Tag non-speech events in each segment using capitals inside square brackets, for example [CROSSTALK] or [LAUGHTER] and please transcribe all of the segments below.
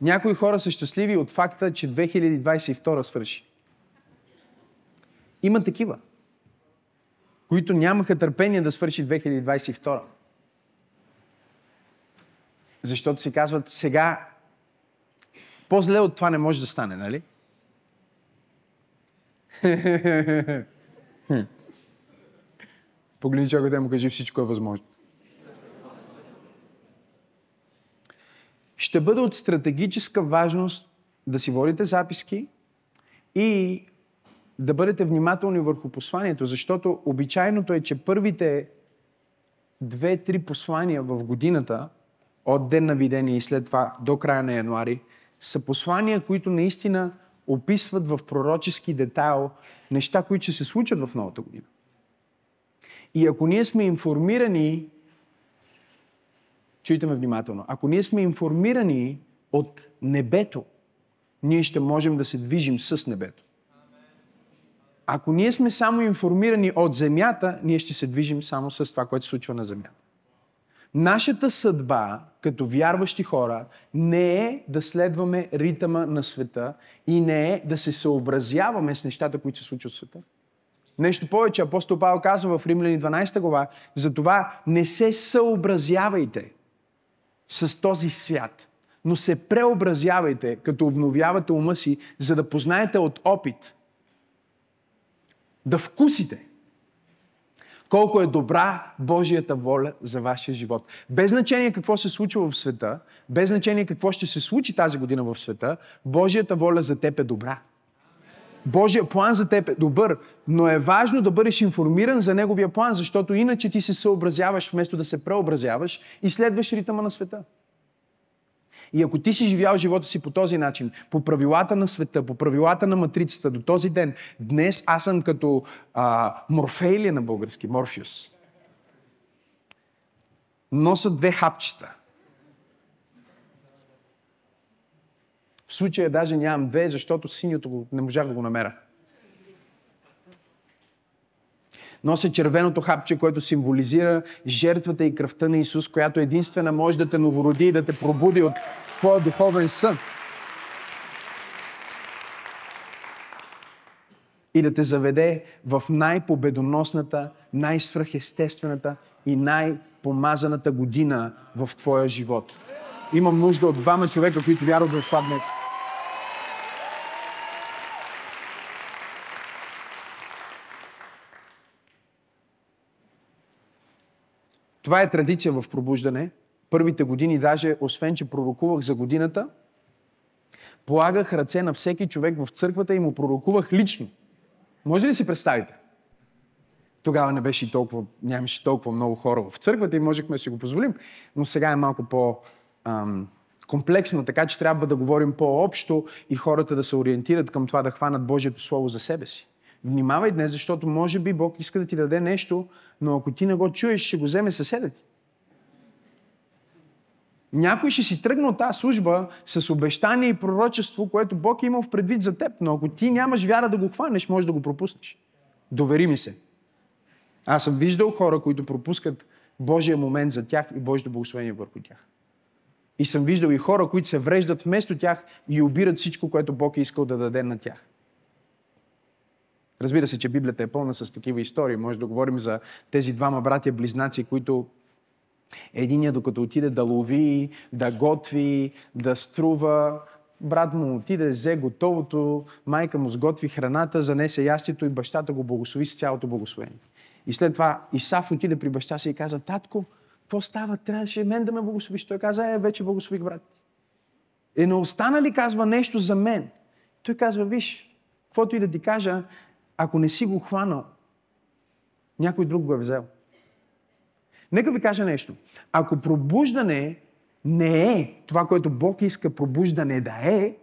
Някои хора са щастливи от факта, че 2022 свърши. Има такива, които нямаха търпение да свърши 2022. Защото си казват, сега по-зле от това не може да стане, нали? [LAUGHS] Погледни човекът и му кажи, всичко е възможно. Ще бъде от стратегическа важност да си водите записки и да бъдете внимателни върху посланието, защото обичайното е, че първите две-три послания в годината, от ден на видение и след това до края на януари, са послания, които наистина описват в пророчески детайл неща, които ще се случат в новата година. И ако ние сме информирани, чуйте ме внимателно, ако ние сме информирани от небето, ние ще можем да се движим с небето. Ако ние сме само информирани от земята, ние ще се движим само с това, което се случва на земята. Нашата съдба, като вярващи хора, не е да следваме ритъма на света и не е да се съобразяваме с нещата, които се случват в света. Нещо повече, апостол Павел казва в Римляни 12 глава, затова не се съобразявайте с този свят, но се преобразявайте, като обновявате ума си, за да познаете от опит, да вкусите колко е добра Божията воля за вашия живот. Без значение какво се случва в света, без значение какво ще се случи тази година в света, Божията воля за теб е добра. Божия план за теб е добър, но е важно да бъдеш информиран за Неговия план, защото иначе ти се съобразяваш вместо да се преобразяваш и следваш ритъма на света. И ако ти си живял живота си по този начин, по правилата на света, по правилата на матрицата до този ден, днес аз съм като а, Морфейлия на български, Морфиус. Носа две хапчета. Случая даже нямам две, защото синьото не можах да го намеря. Нося червеното хапче, което символизира жертвата и кръвта на Исус, която единствена може да те новороди и да те пробуди от твоя духовен сън. И да те заведе в най-победоносната, най-свръхестествената и най-помазаната година в твоя живот. Имам нужда от двама човека, които вярват в това днес. Това е традиция в пробуждане. Първите години, даже освен, че пророкувах за годината, полагах ръце на всеки човек в църквата и му пророкувах лично. Може ли си представите? Тогава не беше толкова, нямаше толкова много хора в църквата и можехме да си го позволим, но сега е малко по ам, комплексно, така че трябва да говорим по-общо и хората да се ориентират към това да хванат Божието Слово за себе си. Внимавай днес, защото може би Бог иска да ти даде нещо, но ако ти не го чуеш, ще го вземе съседа ти. Някой ще си тръгне от тази служба с обещание и пророчество, което Бог е имал в предвид за теб, но ако ти нямаш вяра да го хванеш, може да го пропуснеш. Довери ми се. Аз съм виждал хора, които пропускат Божия момент за тях и Божието благословение върху тях. И съм виждал и хора, които се вреждат вместо тях и обират всичко, което Бог е искал да даде на тях. Разбира се, че Библията е пълна с такива истории. Може да говорим за тези двама братя близнаци, които единия докато отиде да лови, да готви, да струва, брат му отиде, взе готовото, майка му сготви храната, занесе ястието и бащата го благослови с цялото благословение. И след това Исаф отиде при баща си и каза, татко, какво става? Трябваше мен да ме благословиш. Той каза, е, вече благослових брат. Е, не остана ли, казва, нещо за мен? Той казва, виж, каквото и да ти кажа, ако не си го хванал, някой друг го е взел. Нека ви кажа нещо. Ако пробуждане не е това, което Бог иска пробуждане да е,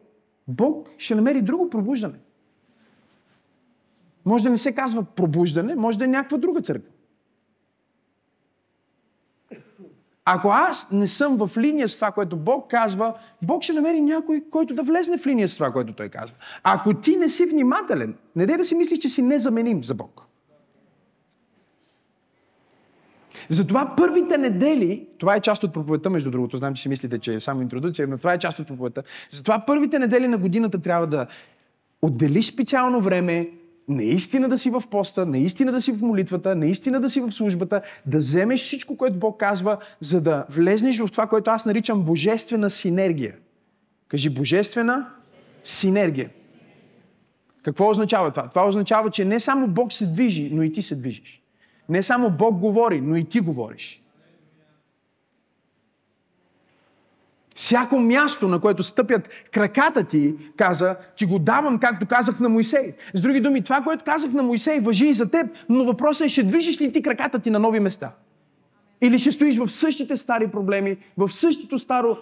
Бог ще намери друго пробуждане. Може да не се казва пробуждане, може да е някаква друга църква. Ако аз не съм в линия с това, което Бог казва, Бог ще намери някой, който да влезне в линия с това, което Той казва. Ако ти не си внимателен, не дай да си мислиш, че си незаменим за Бог. Затова първите недели, това е част от проповедта, между другото, знам, че си мислите, че е само интродукция, но това е част от проповедта. Затова първите недели на годината трябва да отделиш специално време, наистина да си в поста, наистина да си в молитвата, наистина да си в службата, да вземеш всичко, което Бог казва, за да влезнеш в това, което аз наричам божествена синергия. Кажи божествена синергия. Какво означава това? Това означава, че не само Бог се движи, но и ти се движиш. Не само Бог говори, но и ти говориш. Всяко място, на което стъпят краката ти, каза, ти го давам, както казах на Моисей. С други думи, това, което казах на Моисей, въжи и за теб, но въпросът е, ще движиш ли ти краката ти на нови места? Или ще стоиш в същите стари проблеми, в същото старо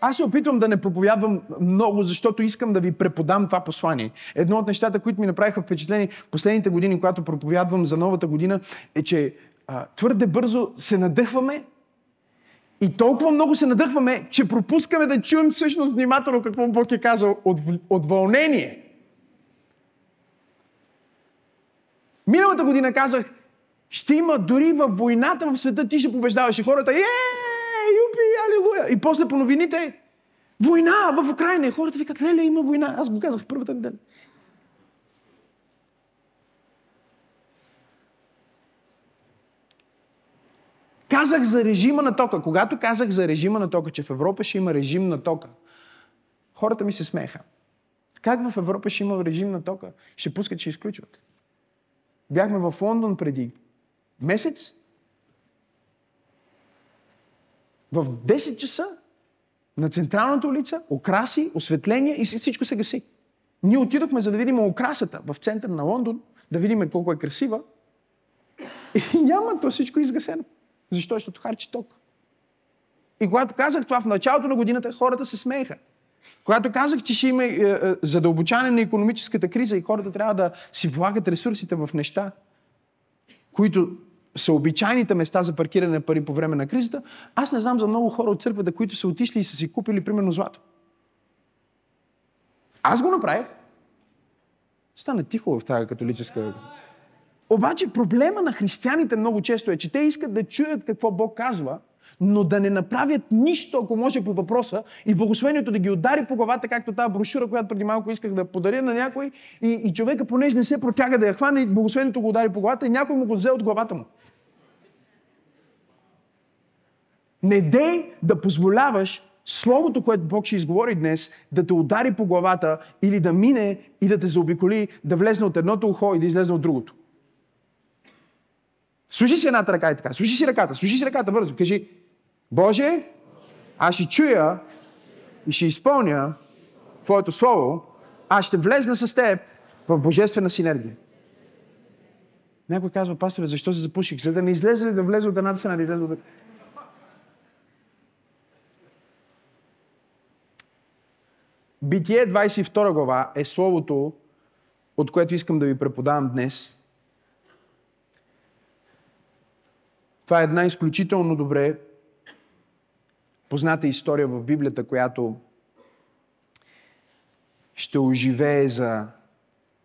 аз се опитвам да не проповядвам много, защото искам да ви преподам това послание. Едно от нещата, които ми направиха впечатление последните години, когато проповядвам за новата година, е, че а, твърде бързо се надъхваме и толкова много се надъхваме, че пропускаме да чуем всъщност внимателно какво Бог е казал от, от вълнение. Миналата година казах, ще има дори във войната в света, ти ще побеждаваш и хората, е, юпи, алилуя. И после по новините, война в Украина. И хората викат, леле, има война. Аз го казах в първата неделя. Казах за режима на тока. Когато казах за режима на тока, че в Европа ще има режим на тока, хората ми се смеха. Как в Европа ще има режим на тока? Ще пускат, ще изключват. Бяхме в Лондон преди месец в 10 часа на централната улица, окраси, осветление и всичко се гаси. Ние отидохме за да видим окрасата в центъра на Лондон, да видим колко е красива. И няма, то всичко е изгасено. Защо? Защото харчи ток. И когато казах това в началото на годината, хората се смееха. Когато казах, че ще има е, е, задълбочане на економическата криза и хората трябва да си влагат ресурсите в неща, които са обичайните места за паркиране на пари по време на кризата, аз не знам за много хора от църквата, които са отишли и са си купили, примерно, злато. Аз го направих. Стана тихо в тази католическа... Обаче проблема на християните много често е, че те искат да чуят какво Бог казва, но да не направят нищо, ако може по въпроса и благословението да ги удари по главата, както тази брошура, която преди малко исках да подаря на някой и, и човека, понеже не се протяга да я хване, благословението го удари по главата и някой му го взе от главата му. Не дей да позволяваш Словото, което Бог ще изговори днес, да те удари по главата или да мине и да те заобиколи, да влезне от едното ухо и да излезне от другото. Служи си едната ръка и така. Служи си ръката, служи си ръката бързо. Кажи, Боже, аз ще чуя и ще изпълня Твоето Слово, аз ще влезна с Теб в божествена синергия. Някой казва, пасторе, защо се запуших? За да не излезе ли да влезе от едната страна, да излезе от Битие 22 глава е словото, от което искам да ви преподавам днес. Това е една изключително добре позната история в Библията, която ще оживее за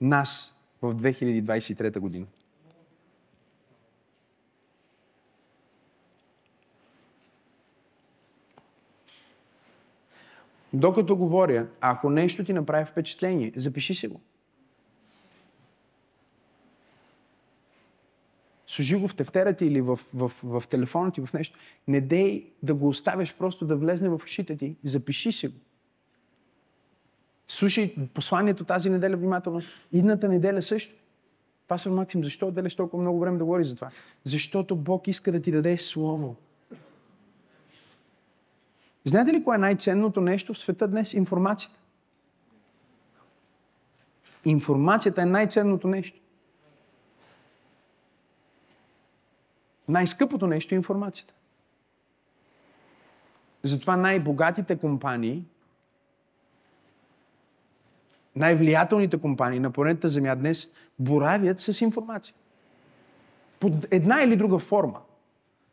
нас в 2023 година. Докато говоря, ако нещо ти направи впечатление, запиши си го. Служи го в тефтера или в, в, в, телефона ти, в нещо. Не дей да го оставяш просто да влезне в ушите ти. Запиши си го. Слушай посланието тази неделя внимателно. Идната неделя също. Пасор Максим, защо отделяш толкова много време да говори за това? Защото Бог иска да ти даде Слово. Знаете ли кое е най-ценното нещо в света днес? Информацията. Информацията е най-ценното нещо. Най-скъпото нещо е информацията. Затова най-богатите компании, най-влиятелните компании на планетата Земя днес боравят с информация. Под една или друга форма.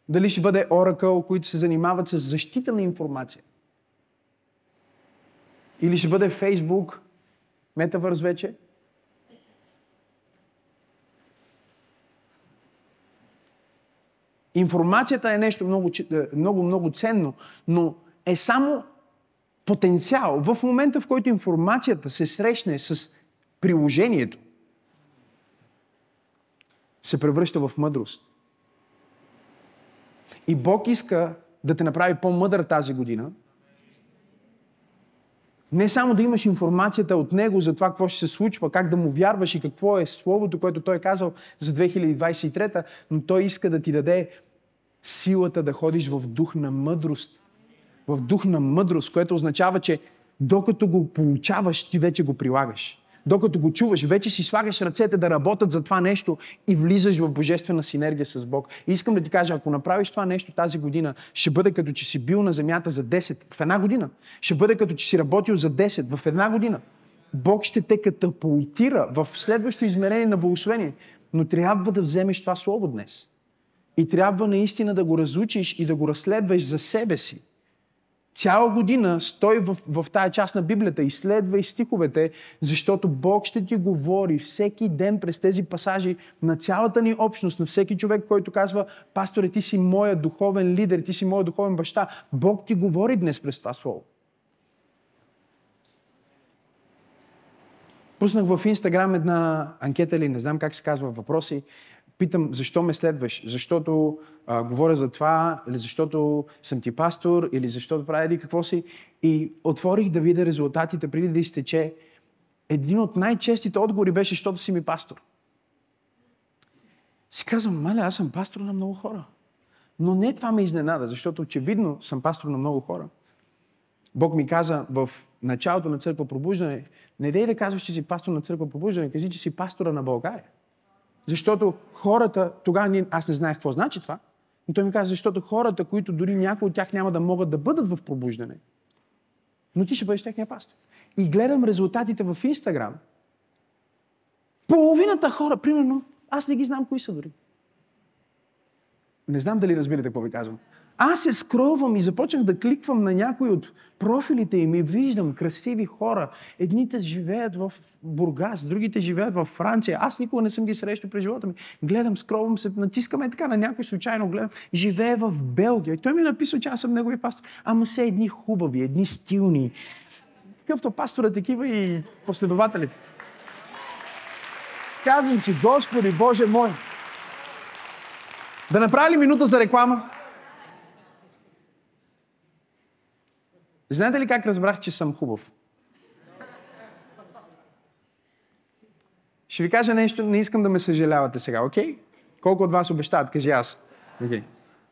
Дали ще бъде Oracle, които се занимават с защита на информация. Или ще бъде Facebook, Metaverse вече. Информацията е нещо много, е, много, много ценно, но е само потенциал. В момента, в който информацията се срещне с приложението, се превръща в мъдрост. И Бог иска да те направи по-мъдър тази година. Не само да имаш информацията от Него за това какво ще се случва, как да му вярваш и какво е Словото, което Той е казал за 2023, но Той иска да ти даде силата да ходиш в дух на мъдрост. В дух на мъдрост, което означава, че докато го получаваш, ти вече го прилагаш докато го чуваш, вече си слагаш ръцете да работят за това нещо и влизаш в божествена синергия с Бог. И искам да ти кажа, ако направиш това нещо тази година, ще бъде като че си бил на земята за 10 в една година. Ще бъде като че си работил за 10 в една година. Бог ще те катапултира в следващото измерение на благословение. Но трябва да вземеш това слово днес. И трябва наистина да го разучиш и да го разследваш за себе си. Цяла година стой в, в тая част на Библията, изследвай стиховете, защото Бог ще ти говори всеки ден през тези пасажи на цялата ни общност, на всеки човек, който казва, пасторе, ти си моя духовен лидер, ти си моя духовен баща. Бог ти говори днес през това слово. Пуснах в Инстаграм една анкета или не знам как се казва въпроси питам, защо ме следваш? Защото а, говоря за това, или защото съм ти пастор, или защото правя ли какво си. И отворих да видя резултатите преди да изтече. Един от най-честите отговори беше, защото си ми пастор. Си казвам, маля, аз съм пастор на много хора. Но не това ме изненада, защото очевидно съм пастор на много хора. Бог ми каза в началото на църква пробуждане, не дей да казваш, че си пастор на църква пробуждане, кажи, че си пастора на България. Защото хората, тогава аз не знаех какво значи това, но той ми каза, защото хората, които дори някои от тях няма да могат да бъдат в пробуждане, но ти ще бъдеш техния пастор. И гледам резултатите в Инстаграм. Половината хора, примерно, аз не ги знам кои са дори. Не знам дали разбирате какво ви казвам. Аз се скровам и започнах да кликвам на някои от профилите им и виждам красиви хора. Едните живеят в Бургас, другите живеят в Франция. Аз никога не съм ги срещал през живота ми. Гледам, скровам се, натискаме така на някой случайно, гледам. Живее в Белгия. И той ми написал, че аз съм негови пастор. Ама са едни хубави, едни стилни. Какъвто пастора такива и последователи. Казвам си, Господи, Боже мой, да направи ли минута за реклама? Знаете ли как разбрах, че съм хубав? Ще ви кажа нещо, не искам да ме съжалявате сега, окей? Okay? Колко от вас обещават, кажи аз. Okay.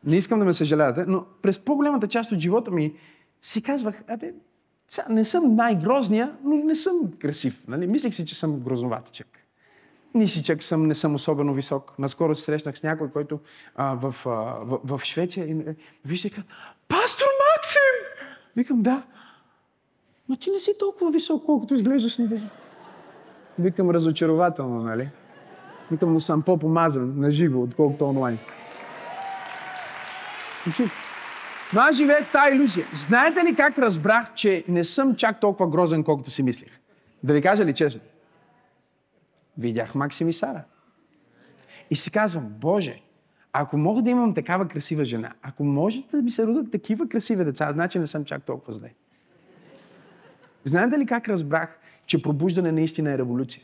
Не искам да ме съжалявате, но през по-голямата част от живота ми си казвах, абе, сега не съм най-грозния, но не съм красив. Нали? Мислих си, че съм грозноватичък. Нисичък съм, не съм особено висок. Наскоро се срещнах с някой, който а, в, а, в, в Швеция и вижте, пастор Максим! Викам, да. Но ти не си толкова висок, колкото изглеждаш на видео. Викам, разочарователно, нали? Викам, но съм по-помазан на живо, отколкото онлайн. Значи, но аз живея в тази иллюзия. Знаете ли как разбрах, че не съм чак толкова грозен, колкото си мислих? Да ви кажа ли честно? Видях Максим и Сара. И си казвам, Боже, ако мога да имам такава красива жена, ако може да ми се родят такива красиви деца, значи не съм чак толкова зле. Знаете ли как разбрах, че пробуждане наистина е революция?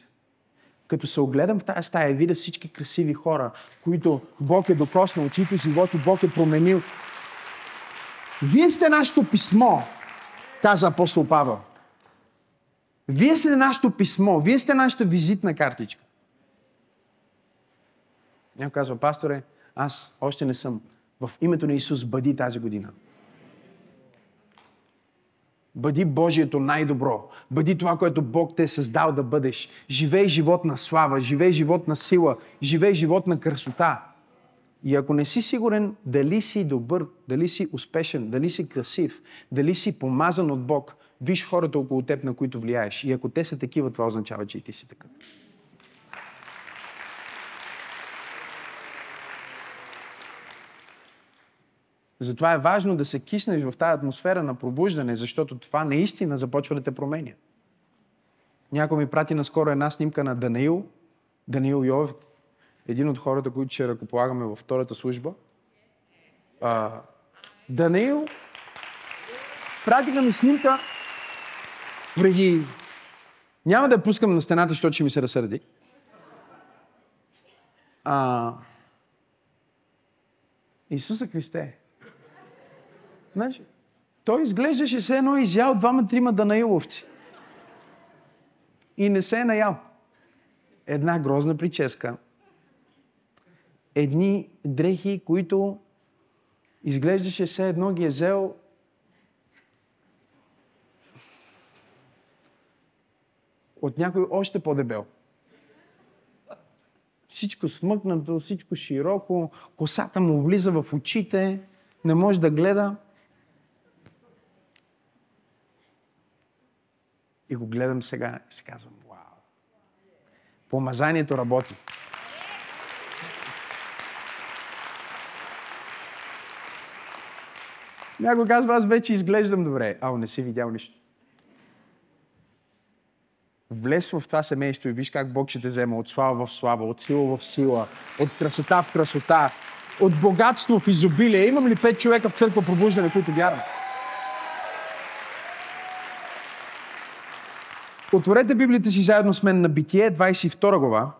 Като се огледам в тази стая, видя всички красиви хора, които Бог е докоснал, чието животи Бог е променил. Вие сте нашето писмо, каза апостол Павел. Вие сте нашето писмо, вие сте нашата визитна картичка. Някой казва, пасторе, аз още не съм. В името на Исус бъди тази година. Бъди Божието най-добро. Бъди това, което Бог те е създал да бъдеш. Живей живот на слава, живей живот на сила, живей живот на красота. И ако не си сигурен дали си добър, дали си успешен, дали си красив, дали си помазан от Бог, виж хората около теб, на които влияеш. И ако те са такива, това означава, че и ти си такъв. Затова е важно да се киснеш в тази атмосфера на пробуждане, защото това наистина започва да те променя. Някой ми прати наскоро една снимка на Даниил, Даниил Йов, един от хората, които ще ръкополагаме във втората служба. А, Даниил пратиха ми снимка преди... Няма да я пускам на стената, защото ще ми се разсърди. А, Исуса Христе. Значи, той изглеждаше се едно изял двама-трима Данаиловци. И не се е наял. Една грозна прическа. Едни дрехи, които изглеждаше се едно ги е взел от някой още по-дебел. Всичко смъкнато, всичко широко, косата му влиза в очите, не може да гледа. И го гледам сега и се казвам, вау. Помазанието работи. Някой казва, аз вече изглеждам добре. Ало, не си видял нищо. Влез в това семейство и виж как Бог ще те взема от слава в слава, от сила в сила, от красота в красота, от богатство в изобилие. Имам ли пет човека в църква пробуждане, които вярват? Отворете Библията си заедно с мен на Битие, 22 глава.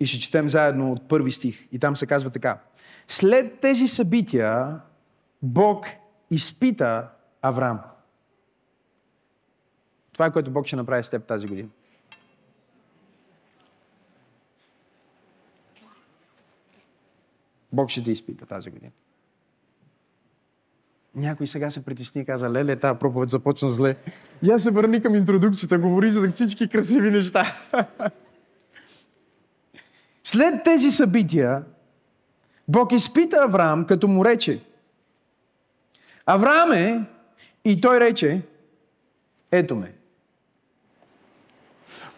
И ще четем заедно от първи стих. И там се казва така. След тези събития Бог изпита Авраам. Това е което Бог ще направи с теб тази година. Бог ще те изпита тази година. Някой сега се притесни и каза, леле, тази проповед започна зле. Я се върни към интродукцията, говори за всички красиви неща. [LAUGHS] След тези събития, Бог изпита Авраам, като му рече, Авраам е, и той рече, ето ме.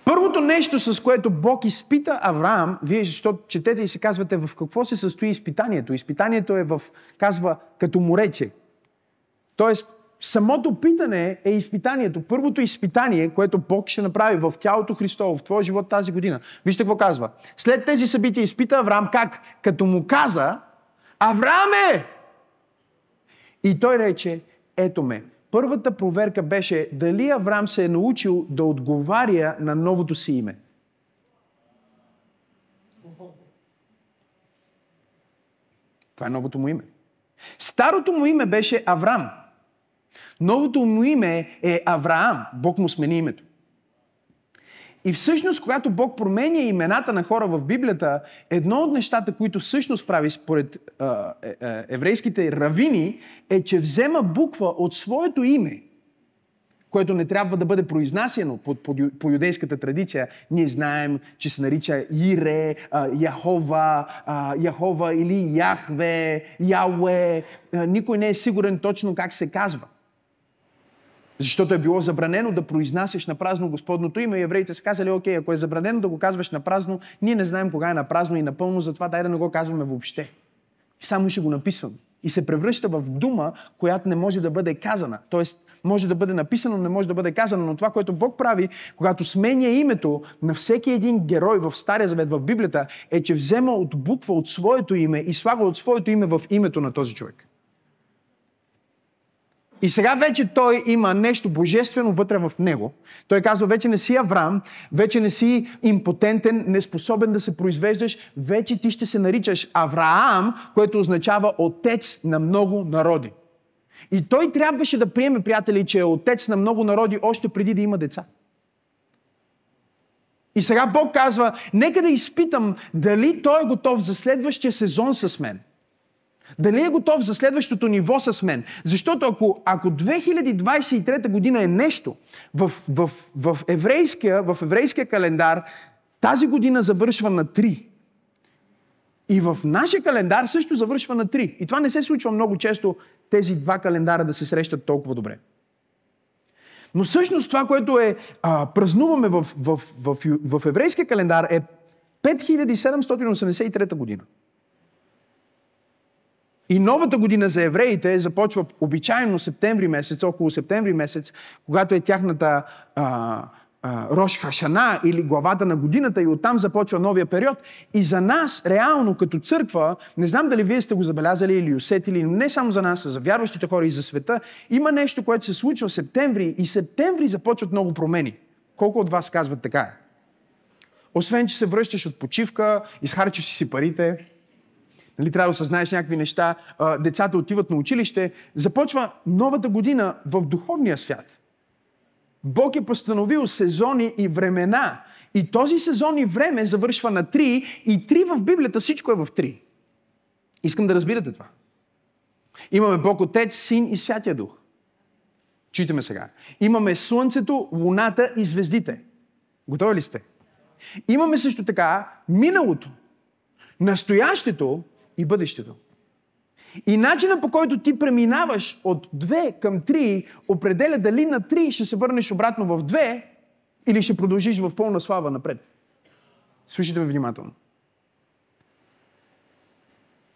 Първото нещо, с което Бог изпита Авраам, вие защото четете и се казвате в какво се състои изпитанието. Изпитанието е в, казва, като му рече. Тоест, самото питане е изпитанието. Първото изпитание, което Бог ще направи в тялото Христово, в твоя живот тази година. Вижте какво казва. След тези събития изпита Авраам как? Като му каза, Аврааме! И той рече, ето ме. Първата проверка беше дали Авраам се е научил да отговаря на новото си име. Това е новото му име. Старото му име беше Авраам. Новото му име е Авраам. Бог му смени името. И всъщност, когато Бог променя имената на хора в Библията, едно от нещата, които всъщност прави според а, е, е, еврейските равини, е, че взема буква от своето име, което не трябва да бъде произнасяно по, по, по юдейската традиция. Ние знаем, че се нарича Ире, а, Яхова, а, Яхова или Яхве, Яуе. А, никой не е сигурен точно как се казва. Защото е било забранено да произнасяш на празно Господното име и евреите са казали, окей, ако е забранено да го казваш на празно, ние не знаем кога е на празно и напълно, затова дай да не го казваме въобще. И само ще го написвам. И се превръща в дума, която не може да бъде казана. Тоест, може да бъде написано, не може да бъде казано, но това, което Бог прави, когато сменя името на всеки един герой в Стария Завет, в Библията, е, че взема от буква от своето име и слага от своето име в името на този човек. И сега вече той има нещо божествено вътре в него. Той казва, вече не си Авраам, вече не си импотентен, неспособен да се произвеждаш, вече ти ще се наричаш Авраам, което означава отец на много народи. И той трябваше да приеме, приятели, че е отец на много народи още преди да има деца. И сега Бог казва, нека да изпитам дали той е готов за следващия сезон с мен – дали е готов за следващото ниво с мен? Защото ако, ако 2023 година е нещо в, в, в, еврейския, в еврейския календар, тази година завършва на 3. И в нашия календар също завършва на 3. И това не се случва много често тези два календара да се срещат толкова добре. Но всъщност това, което е, а, празнуваме в, в, в, в, в еврейския календар е 5783 година. И новата година за евреите започва обичайно септември месец, около септември месец, когато е тяхната а, Рош Хашана или главата на годината и оттам започва новия период. И за нас, реално, като църква, не знам дали вие сте го забелязали или усетили, но не само за нас, а за вярващите хора и за света, има нещо, което се случва в септември и септември започват много промени. Колко от вас казват така? Освен, че се връщаш от почивка, изхарчиш си парите, нали, трябва да осъзнаеш някакви неща, децата отиват на училище, започва новата година в духовния свят – Бог е постановил сезони и времена. И този сезон и време завършва на три. И три в Библията, всичко е в три. Искам да разбирате това. Имаме Бог Отец, Син и Святия Дух. Чуйте сега. Имаме Слънцето, Луната и звездите. Готови ли сте? Имаме също така миналото, настоящето и бъдещето. И начина по който ти преминаваш от 2 към 3 определя дали на 3 ще се върнеш обратно в 2 или ще продължиш в пълна слава напред. Слушайте ме внимателно.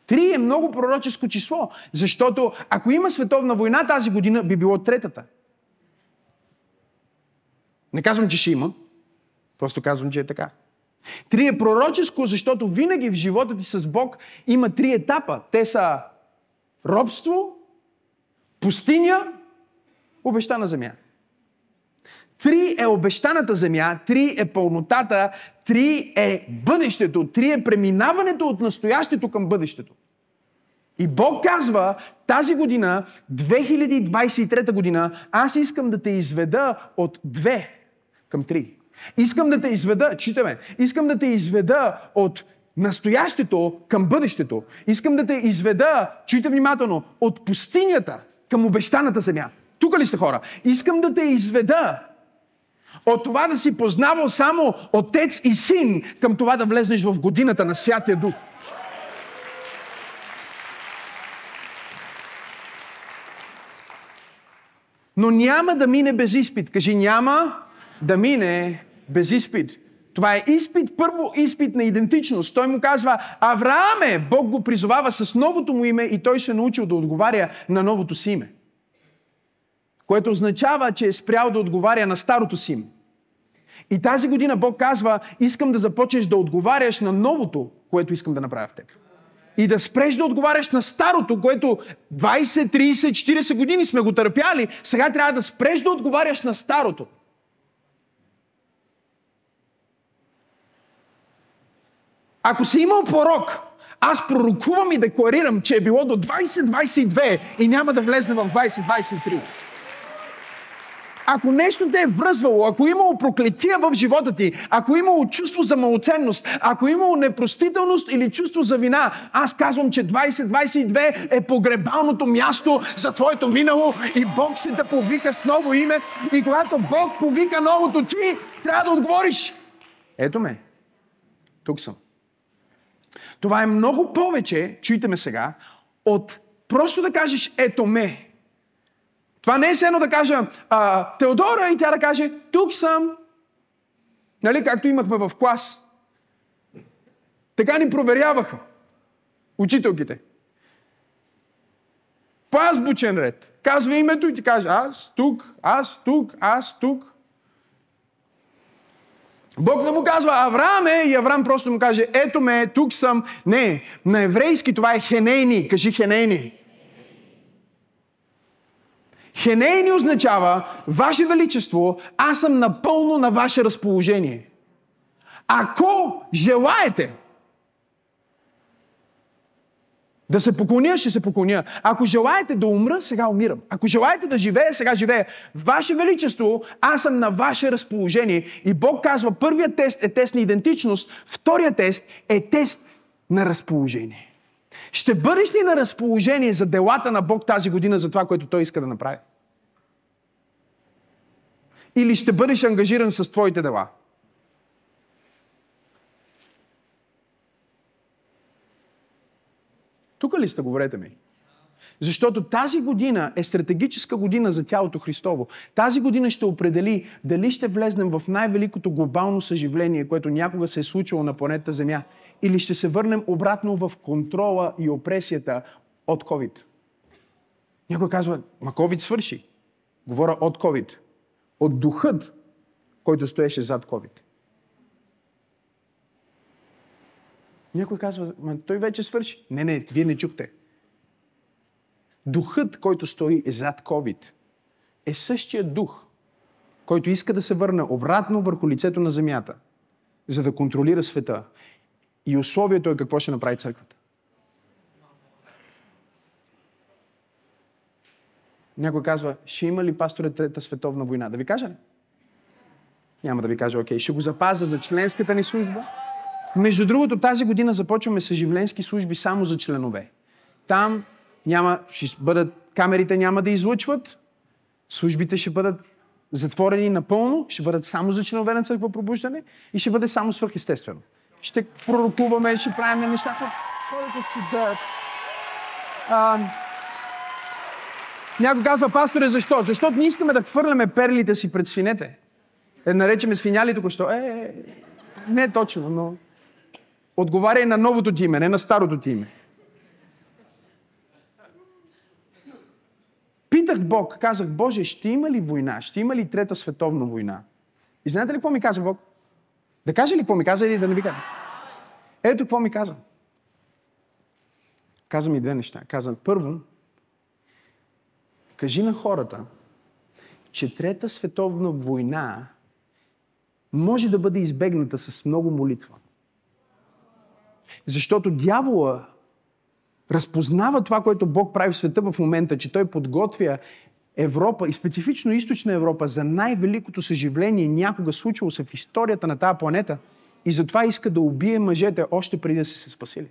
Три е много пророческо число, защото ако има световна война тази година, би било третата. Не казвам, че ще има, просто казвам, че е така. Три е пророческо, защото винаги в живота ти с Бог има три етапа. Те са робство, пустиня, обещана земя. Три е обещаната земя, три е пълнотата, три е бъдещето, три е преминаването от настоящето към бъдещето. И Бог казва, тази година, 2023 година, аз искам да те изведа от две към три. Искам да те изведа, читаме, искам да те изведа от настоящето към бъдещето. Искам да те изведа, чуйте внимателно, от пустинята към обещаната земя. Тук ли сте хора? Искам да те изведа от това да си познавал само отец и син към това да влезнеш в годината на Святия Дух. Но няма да мине без изпит. Кажи, няма да мине без изпит. Това е изпит, първо изпит на идентичност. Той му казва, Аврааме, Бог го призовава с новото му име и той се е научил да отговаря на новото си име. Което означава, че е спрял да отговаря на старото си име. И тази година Бог казва, искам да започнеш да отговаряш на новото, което искам да направя в теб. И да спреш да отговаряш на старото, което 20, 30, 40 години сме го търпяли. Сега трябва да спреш да отговаряш на старото. Ако си имал порок, аз пророкувам и декларирам, че е било до 2022 и няма да влезне в 2023. Ако нещо те е връзвало, ако е имало проклетия в живота ти, ако е имало чувство за малоценност, ако е имало непростителност или чувство за вина, аз казвам, че 2022 е погребалното място за твоето минало и Бог се да повика с ново име. И когато Бог повика новото ти, трябва да отговориш. Ето ме. Тук съм. Това е много повече, чуйте ме сега, от просто да кажеш ето ме. Това не е едно да кажа а, Теодора и тя да каже тук съм. Нали, както имахме в клас. Така ни проверяваха учителките. По азбучен ред. Казва името и ти каже аз, тук, аз, тук, аз, тук. Бог не му казва Авраам е и Авраам просто му каже ето ме, тук съм. Не, на еврейски това е хенейни. Кажи хенейни. Хенейни означава Ваше Величество, аз съм напълно на Ваше разположение. Ако желаете, да се поклоня, ще се поклоня. Ако желаете да умра, сега умирам. Ако желаете да живея, сега живея. Ваше Величество, аз съм на ваше разположение. И Бог казва, първият тест е тест на идентичност, вторият тест е тест на разположение. Ще бъдеш ли на разположение за делата на Бог тази година, за това, което Той иска да направи? Или ще бъдеш ангажиран с твоите дела? Тук ли сте, говорете ми? Защото тази година е стратегическа година за тялото Христово. Тази година ще определи дали ще влезнем в най-великото глобално съживление, което някога се е случило на планета Земя, или ще се върнем обратно в контрола и опресията от COVID. Някой казва, ма COVID свърши. Говоря от COVID. От духът който стоеше зад COVID. Някой казва, Ма, той вече свърши. Не, не, вие не чухте. Духът, който стои зад COVID, е същия дух, който иска да се върне обратно върху лицето на земята, за да контролира света. И условието е какво ще направи църквата. Някой казва, ще има ли пасторе Трета световна война? Да ви кажа ли? Няма да ви кажа, окей, ще го запазя за членската ни служба. Между другото, тази година започваме съживленски служби само за членове. Там няма, ще бъдат, камерите няма да излъчват, службите ще бъдат затворени напълно, ще бъдат само за членове на църква пробуждане и ще бъде само свърхестествено. Ще пророкуваме, ще правим нещата. Хората ще дадат. Някой казва, пасторе, защо? Защото не искаме да хвърляме перлите си пред свинете. Е, наречеме свиняли току-що. Е, е, не е точно, но отговаря и на новото ти име, не на старото ти име. Питах Бог, казах, Боже, ще има ли война? Ще има ли трета световна война? И знаете ли какво ми каза Бог? Да каже ли какво ми каза или да не ви кажа? Ето какво ми каза. Каза ми две неща. Каза, първо, кажи на хората, че Трета световна война може да бъде избегната с много молитва. Защото дявола разпознава това, което Бог прави в света в момента, че Той подготвя Европа и специфично източна Европа за най-великото съживление някога случило се в историята на тази планета и затова иска да убие мъжете още преди да са се спасили.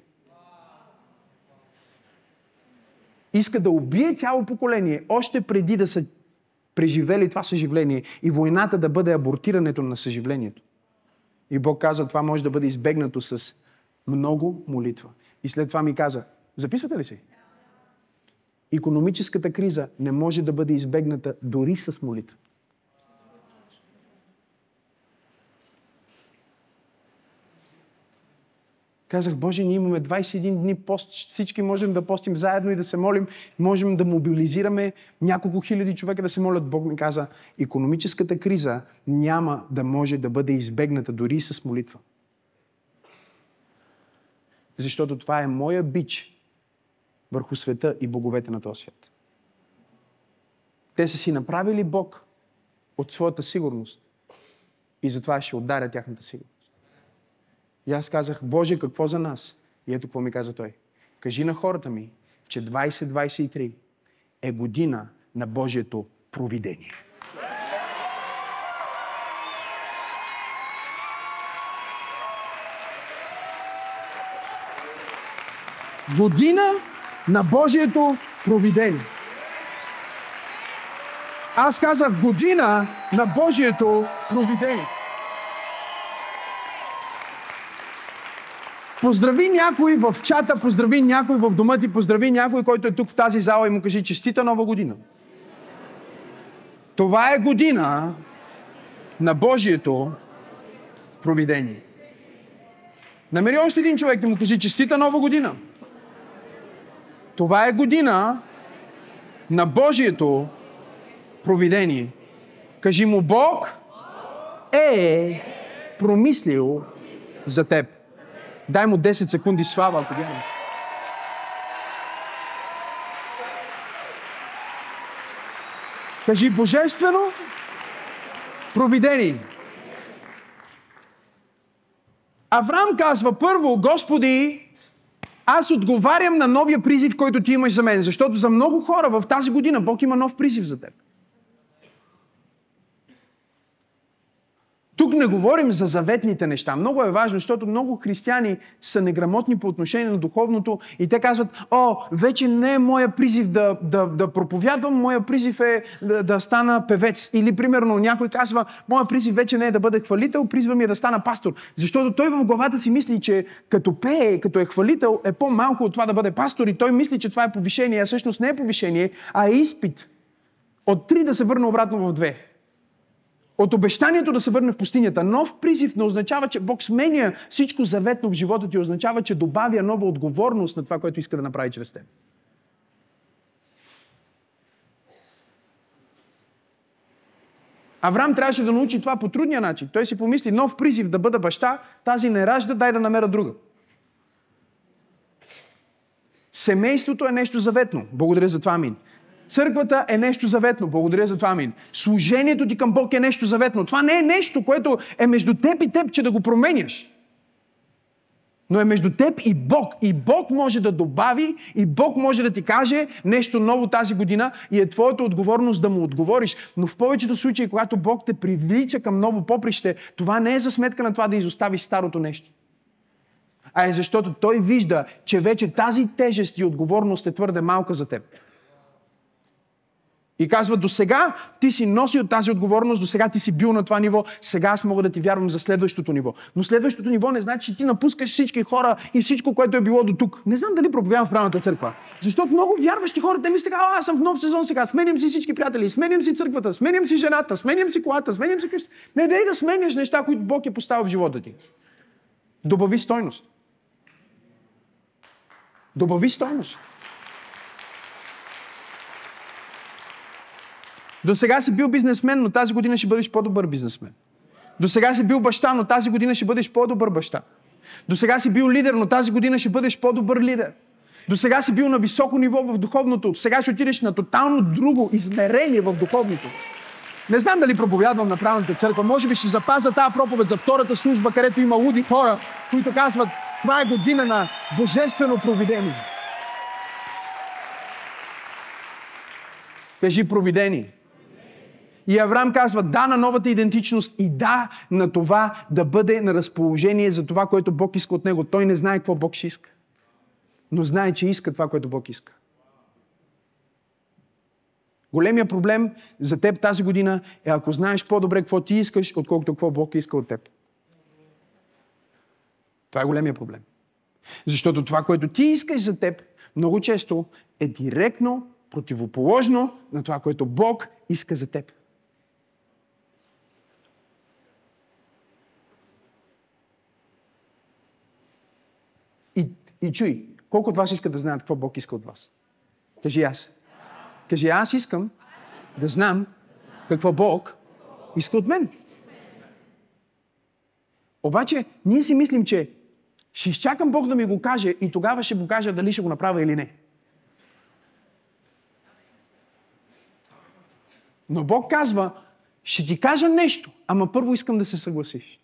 Иска да убие цяло поколение още преди да са преживели това съживление и войната да бъде абортирането на съживлението. И Бог каза, това може да бъде избегнато с много молитва. И след това ми каза, записвате ли си? Економическата криза не може да бъде избегната дори с молитва. Казах, Боже, ние имаме 21 дни пост, всички можем да постим заедно и да се молим, можем да мобилизираме няколко хиляди човека да се молят. Бог ми каза, економическата криза няма да може да бъде избегната дори с молитва. Защото това е моя бич върху света и боговете на този свят. Те са си направили Бог от своята сигурност и затова ще ударя тяхната сигурност. И аз казах, Боже, какво за нас? И ето какво ми каза той. Кажи на хората ми, че 2023 е година на Божието провидение. Година на Божието провидение. Аз казах година на Божието провидение. Поздрави някой в чата, поздрави някой в дома ти, поздрави някой, който е тук в тази зала и му кажи честита нова година. Това е година на Божието провидение. Намери още един човек да му кажи честита нова година. Това е година на Божието провидение. Кажи му, Бог е промислил за теб. Дай му 10 секунди слава, ако вярвам. Кажи божествено провидение. Авраам казва първо, Господи, аз отговарям на новия призив, който ти имаш за мен, защото за много хора в тази година Бог има нов призив за теб. Тук не говорим за заветните неща. Много е важно, защото много християни са неграмотни по отношение на духовното и те казват, о, вече не е моя призив да, да, да проповядвам, моя призив е да, да стана певец. Или, примерно, някой казва, моя призив вече не е да бъда хвалител, призва ми е да стана пастор. Защото той в главата си мисли, че като пее, като е хвалител, е по-малко от това да бъде пастор и той мисли, че това е повишение, а всъщност не е повишение, а е изпит. От три да се върне обратно в две. От обещанието да се върне в пустинята. Нов призив не означава, че Бог сменя всичко заветно в живота ти, означава, че добавя нова отговорност на това, което иска да направи чрез теб. Авраам трябваше да научи това по трудния начин. Той си помисли, нов призив да бъда баща, тази не ражда, дай да намеря друга. Семейството е нещо заветно. Благодаря за това, амин. Църквата е нещо заветно. Благодаря за това, амин. Служението ти към Бог е нещо заветно. Това не е нещо, което е между теб и теб, че да го променяш. Но е между теб и Бог. И Бог може да добави, и Бог може да ти каже нещо ново тази година и е твоята отговорност да му отговориш. Но в повечето случаи, когато Бог те привлича към ново поприще, това не е за сметка на това да изоставиш старото нещо. А е защото Той вижда, че вече тази тежест и отговорност е твърде малка за теб. И казва, до сега ти си носил тази отговорност, до сега ти си бил на това ниво, сега аз мога да ти вярвам за следващото ниво. Но следващото ниво не значи, че ти напускаш всички хора и всичко, което е било до тук. Не знам дали проповядвам в правната църква. Защото много вярващи хора, те мислят, а, аз съм в нов сезон сега, сменям си всички приятели, сменям си църквата, сменям си жената, сменям си колата, сменям си къща. Не дай да сменяш неща, които Бог е поставил в живота ти. Добави стойност. Добави стойност. До сега си бил бизнесмен, но тази година ще бъдеш по-добър бизнесмен. До сега си бил баща, но тази година ще бъдеш по-добър баща. До сега си бил лидер, но тази година ще бъдеш по-добър лидер. До сега си бил на високо ниво в духовното, сега ще отидеш на тотално друго измерение в духовното. Не знам дали проповядвам на правилната църква. Може би ще запазя тази проповед за втората служба, където има луди хора, които казват, това е година на божествено провидение. Кажи провидение. И Авраам казва да на новата идентичност и да на това да бъде на разположение за това, което Бог иска от него. Той не знае какво Бог ще иска. Но знае, че иска това, което Бог иска. Големия проблем за теб тази година е ако знаеш по-добре какво ти искаш, отколкото какво Бог иска от теб. Това е големия проблем. Защото това, което ти искаш за теб, много често е директно противоположно на това, което Бог иска за теб. И, чуй, колко от вас искат да знаят какво Бог иска от вас? Кажи аз. Кажи аз искам да знам какво Бог иска от мен. Обаче, ние си мислим, че ще изчакам Бог да ми го каже и тогава ще го кажа дали ще го направя или не. Но Бог казва, ще ти кажа нещо, ама първо искам да се съгласиш.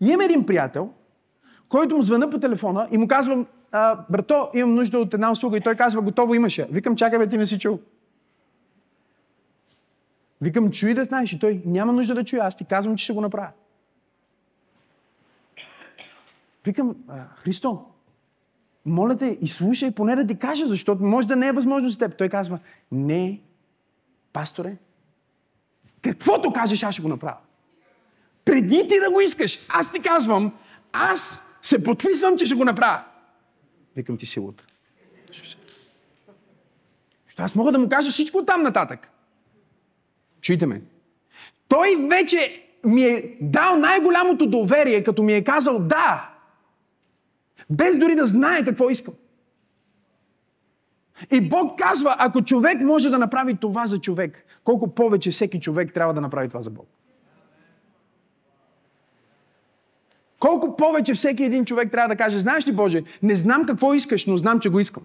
И имам един приятел, който му звъна по телефона и му казвам, брато, имам нужда от една услуга и той казва, готово имаше. Викам, чакай бе, ти не си чул. Викам, чуй да знаеш и той няма нужда да чуя, аз ти казвам, че ще го направя. Викам, Христо, моля те, изслушай поне да ти кажа, защото може да не е възможно за теб. Той казва, не, пасторе, каквото кажеш, аз ще го направя. Преди ти да го искаш, аз ти казвам, аз се подписвам, че ще го направя. Викам ти силата. Аз мога да му кажа всичко там нататък. Чуйте ме. Той вече ми е дал най-голямото доверие, като ми е казал да. Без дори да знае какво искам. И Бог казва, ако човек може да направи това за човек, колко повече всеки човек трябва да направи това за Бог. Колко повече всеки един човек трябва да каже, знаеш ли Боже, не знам какво искаш, но знам, че го искам.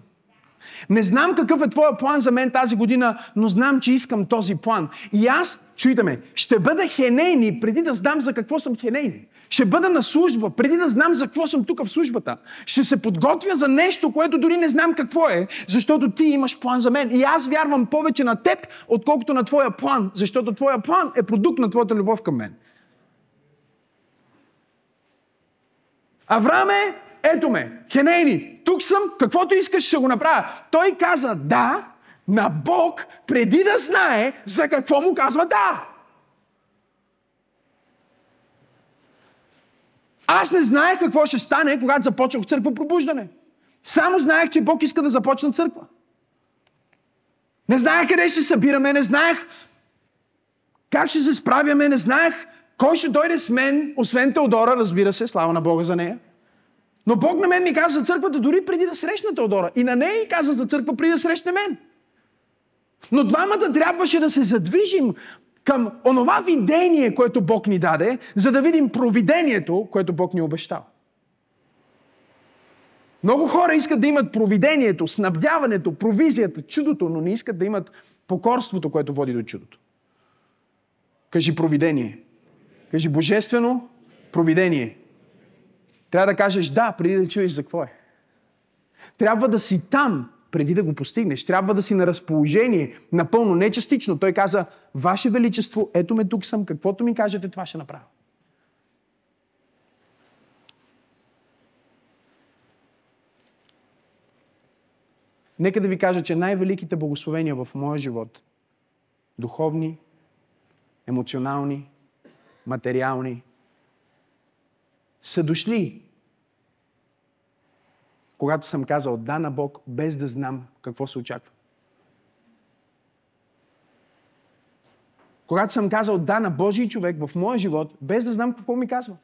Не знам какъв е твоя план за мен тази година, но знам, че искам този план. И аз, чуйте ме, ще бъда хенейни преди да знам за какво съм хенейни. Ще бъда на служба, преди да знам за какво съм тук в службата. Ще се подготвя за нещо, което дори не знам какво е, защото ти имаш план за мен. И аз вярвам повече на теб, отколкото на твоя план, защото твоя план е продукт на твоята любов към мен. Авраам е, ето ме, Хенейни, тук съм, каквото искаш ще го направя. Той каза да на Бог, преди да знае за какво му казва да. Аз не знаех какво ще стане, когато започнах църква пробуждане. Само знаех, че Бог иска да започна църква. Не знаех къде ще събираме, не знаех как ще се справяме, не знаех кой ще дойде с мен, освен Теодора, разбира се, слава на Бога за нея. Но Бог на мен ми каза за църквата дори преди да срещна Теодора. И на нея и каза за църква преди да срещне мен. Но двамата трябваше да се задвижим към онова видение, което Бог ни даде, за да видим провидението, което Бог ни обещал. Много хора искат да имат провидението, снабдяването, провизията, чудото, но не искат да имат покорството, което води до чудото. Кажи провидение. Кажи божествено провидение. Трябва да кажеш да, преди да чуеш за какво е. Трябва да си там, преди да го постигнеш. Трябва да си на разположение, напълно, не частично. Той каза, Ваше Величество, ето ме тук съм, каквото ми кажете, това ще направя. Нека да ви кажа, че най-великите благословения в моя живот, духовни, емоционални, материални, са дошли, когато съм казал да на Бог, без да знам какво се очаква. Когато съм казал да на Божий човек в моя живот, без да знам какво ми казва.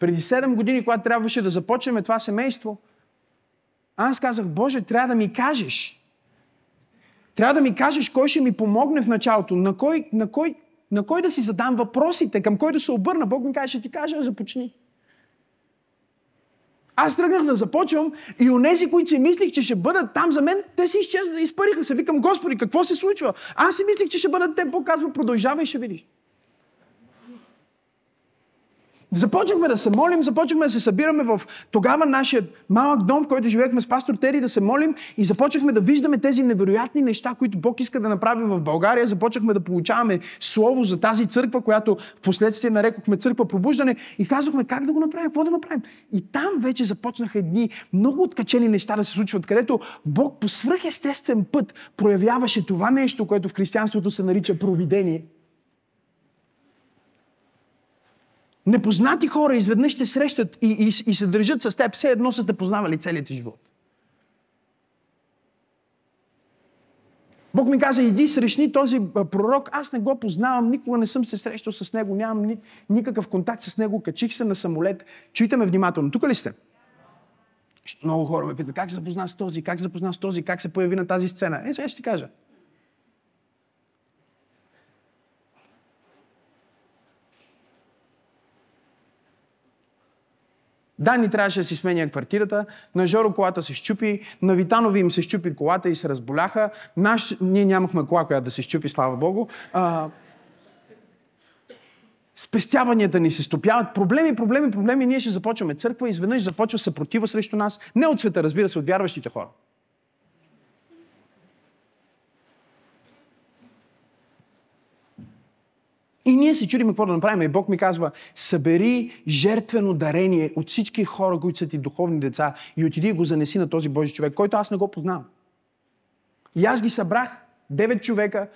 Преди 7 години, когато трябваше да започнем това семейство, аз казах, Боже, трябва да ми кажеш. Трябва да ми кажеш кой ще ми помогне в началото, на кой, на кой, на кой да си задам въпросите, към кой да се обърна. Бог ми каже, ще ти кажа, започни. Аз тръгнах да започвам и онези, които си мислих, че ще бъдат там за мен, те си изчезнаха, изпариха се. Викам, Господи, какво се случва? Аз си мислих, че ще бъдат те. Бог казва, продължавай ще видиш. Започнахме да се молим, започнахме да се събираме в тогава нашия малък дом, в който живеехме с пастор Тери, да се молим и започнахме да виждаме тези невероятни неща, които Бог иска да направи в България. Започнахме да получаваме слово за тази църква, която в последствие нарекохме църква пробуждане и казахме как да го направим, какво да направим. И там вече започнаха едни много откачени неща да се случват, където Бог по свръхестествен път проявяваше това нещо, което в християнството се нарича провидение – Непознати хора изведнъж ще срещат и, и, и се държат с теб, все едно са те познавали целият ти живот. Бог ми каза, иди срещни този пророк, аз не го познавам, никога не съм се срещал с него, нямам ни, никакъв контакт с него, качих се на самолет. Чуйте ме внимателно. Тук ли сте? Много хора ме питат, как се запозна с този, как се запозна с този, как се появи на тази сцена. Е, сега ще ти кажа. Дани трябваше да си сменя квартирата, на Жоро колата се щупи, на Витанови им се щупи колата и се разболяха. Наш... Ние нямахме кола, която да се щупи, слава Богу. А... Спестяванията ни се стопяват. Проблеми, проблеми, проблеми. Ние ще започваме църква и изведнъж започва съпротива срещу нас. Не от света, разбира се, от вярващите хора. И ние се чудим какво да направим. И Бог ми казва, събери жертвено дарение от всички хора, които са ти духовни деца и отиди и го занеси на този Божи човек, който аз не го познавам. И аз ги събрах, девет човека.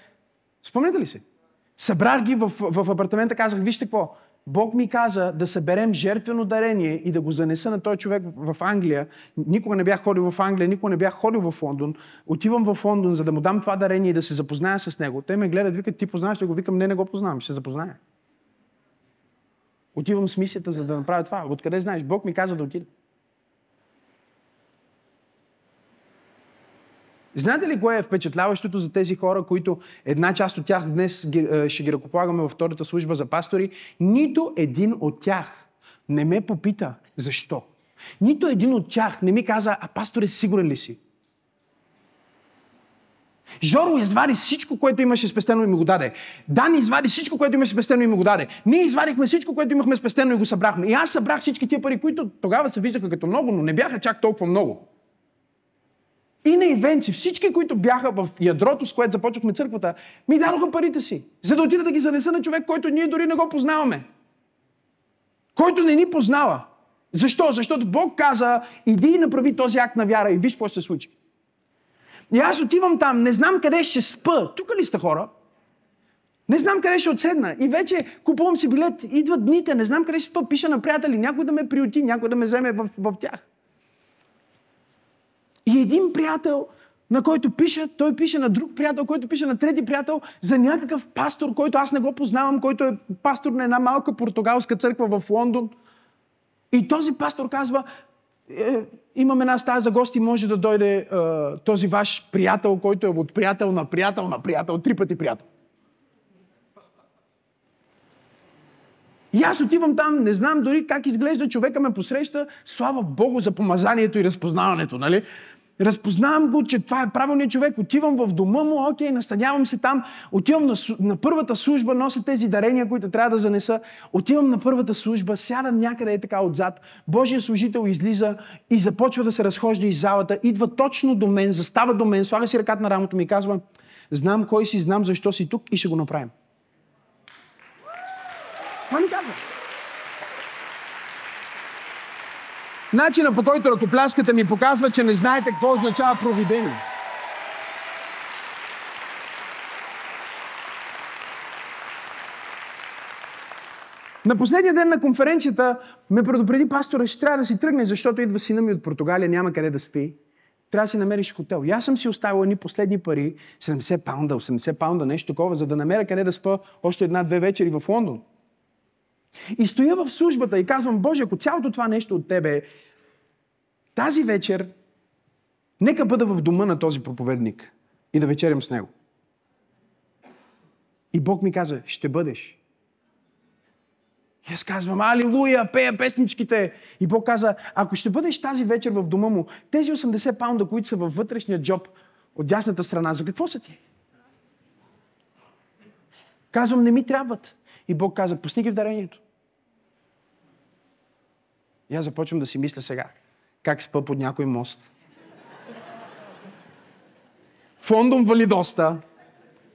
Спомняте ли се? Събрах ги в, в апартамента, казах, вижте какво, Бог ми каза да съберем жертвено дарение и да го занеса на този човек в Англия. Никога не бях ходил в Англия, никога не бях ходил в Лондон. Отивам в Лондон, за да му дам това дарение и да се запозная с него. Те ме гледат, викат, ти познаваш ли го? Викам, не, не го познавам, ще се запозная. Отивам с мисията, за да направя това. Откъде знаеш? Бог ми каза да отида. Знаете ли кое е впечатляващото за тези хора, които една част от тях днес е, ще ги ръкополагаме във втората служба за пастори? Нито един от тях не ме попита защо. Нито един от тях не ми каза, а пасторе, сигурен ли си? Жоро извади всичко, което имаше спестено и ми го даде. Дани извади всичко, което имаше спестено и ми го даде. Ние извадихме всичко, което имахме спестено и го събрахме. И аз събрах всички тия пари, които тогава се виждаха като много, но не бяха чак толкова много. И на ивенци, всички, които бяха в ядрото, с което започнахме църквата, ми дадоха парите си, за да отида да ги занеса на човек, който ние дори не го познаваме. Който не ни познава. Защо? Защото Бог каза, иди и направи този акт на вяра и виж какво ще се случи. И аз отивам там, не знам къде ще спа. Тук ли сте хора? Не знам къде ще отседна. И вече купувам си билет, идват дните, не знам къде ще спа, пиша на приятели, някой да ме приоти, някой да ме вземе в, в тях. И един приятел, на който пише, той пише на друг приятел, който пише на трети приятел за някакъв пастор, който аз не го познавам, който е пастор на една малка португалска църква в Лондон. И този пастор казва, е, имам една стая за гости, може да дойде е, този ваш приятел, който е от приятел на приятел на приятел, три пъти приятел. И аз отивам там, не знам дори как изглежда човека ме посреща. Слава Богу за помазанието и разпознаването, нали? Разпознавам го, че това е правилният човек. Отивам в дома му, окей, настанявам се там. Отивам на, на първата служба, нося тези дарения, които трябва да занеса. Отивам на първата служба, сядам някъде е така отзад. Божия служител излиза и започва да се разхожда из залата. Идва точно до мен, застава до мен, слага си ръката на рамото ми и казва, знам кой си, знам защо си тук и ще го направим. Това ми казва. Начина по който ръкопляската ми показва, че не знаете какво означава провидение. На последния ден на конференцията ме предупреди пастора, че трябва да си тръгне, защото идва сина ми от Португалия, няма къде да спи. Трябва да си намериш хотел. И аз съм си оставил едни последни пари, 70 паунда, 80 паунда, нещо такова, за да намеря къде да спа още една-две вечери в Лондон. И стоя в службата и казвам, Боже, ако цялото това нещо от Тебе тази вечер, нека бъда в дома на този проповедник и да вечерям с него. И Бог ми каза, ще бъдеш. И аз казвам, алилуя, пея песничките. И Бог каза, ако ще бъдеш тази вечер в дома му, тези 80 паунда, които са във вътрешния джоб от дясната страна, за какво са ти? Казвам, не ми трябват. И Бог каза, пусни ги в дарението. И аз започвам да си мисля сега. Как спа под някой мост. Фондом вали доста,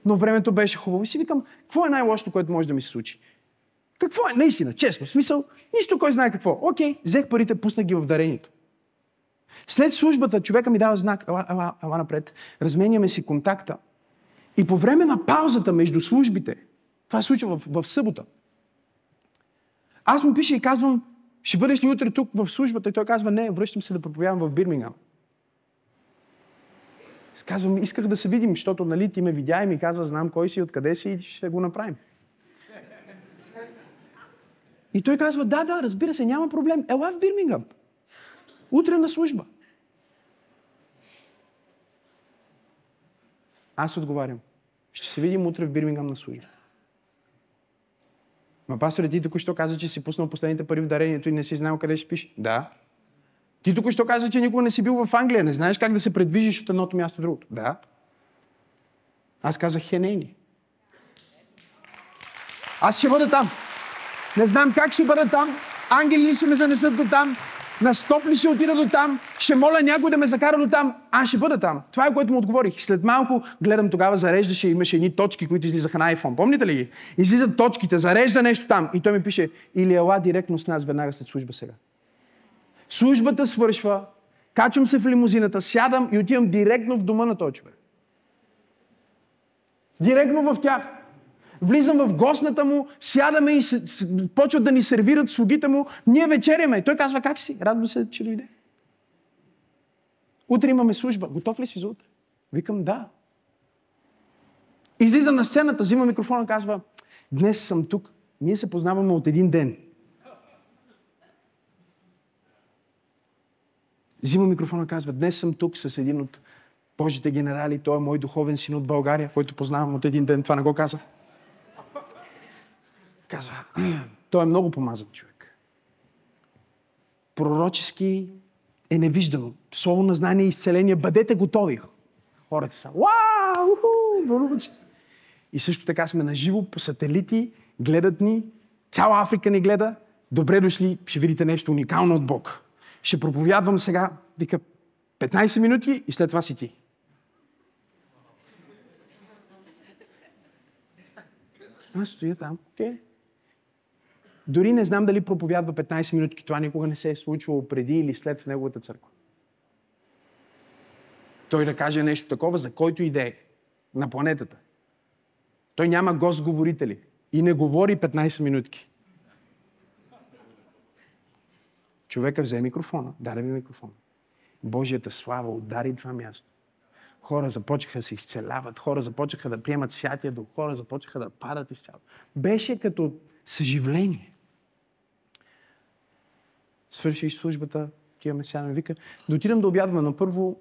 но времето беше хубаво. И си викам, какво е най-лошото, което може да ми се случи? Какво е? Наистина, честно. В смисъл, нищо кой знае какво. Окей, взех парите, пуснах ги в дарението. След службата човека ми дава знак, ела, ела, ела напред, разменяме си контакта. И по време на паузата между службите, това се случва в, в събота, аз му пиша и казвам, ще бъдеш ли утре тук в службата? И той казва, не, връщам се да проповядвам в Бирмингам. Казвам, исках да се видим, защото нали, ти ме видя и ми казва, знам кой си, откъде си и ще го направим. И той казва, да, да, разбира се, няма проблем. Ела в Бирмингам. Утре на служба. Аз отговарям. Ще се видим утре в Бирмингам на служба. Ма пасторе, ти току-що каза, че си пуснал последните пари в дарението и не си знал къде спиш. Да. Ти току-що каза, че никога не си бил в Англия. Не знаеш как да се предвижиш от едното място в другото. Да. Аз казах хенейни. Аз ще бъда там. Не знам как ще бъда там. Ангели ще ме занесат до там на стоп ли ще отида до там, ще моля някой да ме закара до там, аз ще бъда там. Това е което му отговорих. След малко гледам тогава, зареждаше, имаше едни точки, които излизаха на iPhone. Помните ли ги? Излизат точките, зарежда нещо там. И той ми пише, или ела директно с нас веднага след служба сега. Службата свършва, качвам се в лимузината, сядам и отивам директно в дома на този човек. Директно в тях. Влизам в гостната му, сядаме и се, почват да ни сервират слугите му. Ние вечеряме. Той казва, как си? Радвам се, че дойде. Утре имаме служба. Готов ли си за утре? Викам, да. Излиза на сцената, взима микрофона и казва, днес съм тук. Ние се познаваме от един ден. Взима микрофона и казва, днес съм тук с един от Божите генерали, той е мой духовен син от България, който познавам от един ден. Това не го казах. Казва, [CLEARS THROAT] той е много помазан човек. Пророчески е невиждано. Слово на знание и изцеление. Бъдете готови. Хората са, вау, вълнуват. И също така сме на живо по сателити, гледат ни, цяла Африка ни гледа. Добре дошли, ще видите нещо уникално от Бог. Ще проповядвам сега, вика, 15 минути и след това си ти. Аз стоя там, окей. Okay. Дори не знам дали проповядва 15 минутки. Това никога не се е случвало преди или след в неговата църква. Той да каже нещо такова, за който идея на планетата. Той няма гост-говорители и не говори 15 минутки. Човека взе микрофона, даде ми микрофона. Божията слава удари това място. Хора започнаха да се изцеляват, хора започнаха да приемат святия дух, хора започнаха да падат изцяло. Беше като съживление. Свърших службата, отиваме, сядаме, вика, да отидем да обядваме, но първо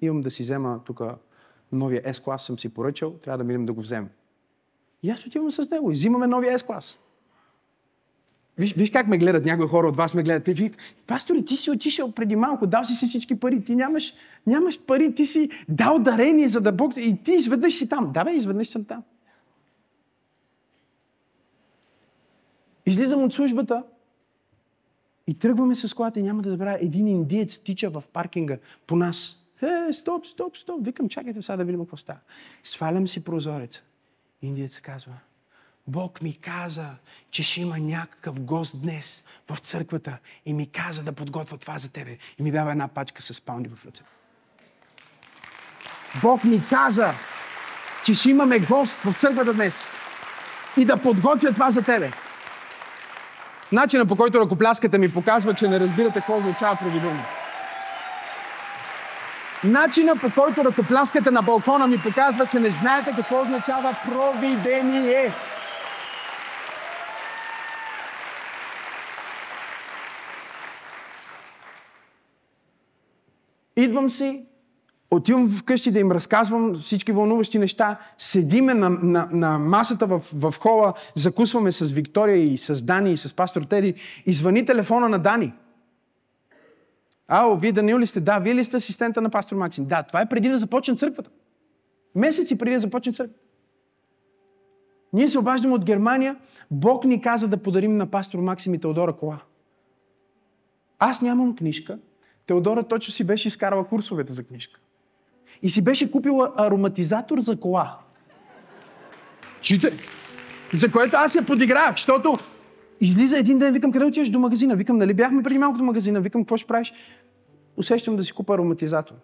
имам да си взема тук новия S-клас, съм си поръчал, трябва да минем да го вземем. И аз отивам с него и взимаме новия S-клас. Виж, виж как ме гледат някои хора от вас ме гледат. Те вик, пастори, ти си отишъл преди малко, дал си си всички пари, ти нямаш, нямаш пари, ти си дал дарение, за да Бог... И ти изведнъж си там. Да бе, изведнъж съм там. Излизам от службата и тръгваме с колата и няма да забравя, един индиец тича в паркинга по нас. Е, стоп, стоп, стоп. Викам, чакайте сега да видим какво става. Свалям си прозореца. Индиец казва, Бог ми каза, че ще има някакъв гост днес в църквата и ми каза да подготвя това за тебе. И ми дава една пачка с паунди в ръцете. Бог ми каза, че ще имаме гост в църквата днес и да подготвя това за тебе. Начина по който ръкопляската ми показва, че не разбирате какво означава провидение. Начина по който ръкопляската на балкона ми показва, че не знаете какво означава провидение. Идвам си, отивам вкъщи да им разказвам всички вълнуващи неща, седиме на, на, на масата в, в хола, закусваме с Виктория и с Дани и с пастор Теди и звъни телефона на Дани. Ао, вие Данил ли сте? Да, вие ли сте асистента на пастор Максим? Да, това е преди да започне църквата. Месеци преди да започне църквата. Ние се обаждаме от Германия. Бог ни каза да подарим на пастор Максим и Теодора кола. Аз нямам книжка. Теодора точно си беше изкарала курсовете за книжка. И си беше купила ароматизатор за кола. Чите? За което аз я подиграх, защото излиза един ден, викам, къде отиваш до магазина? Викам, нали бяхме преди малко до магазина? Викам, какво ще правиш? Усещам да си купа ароматизатор.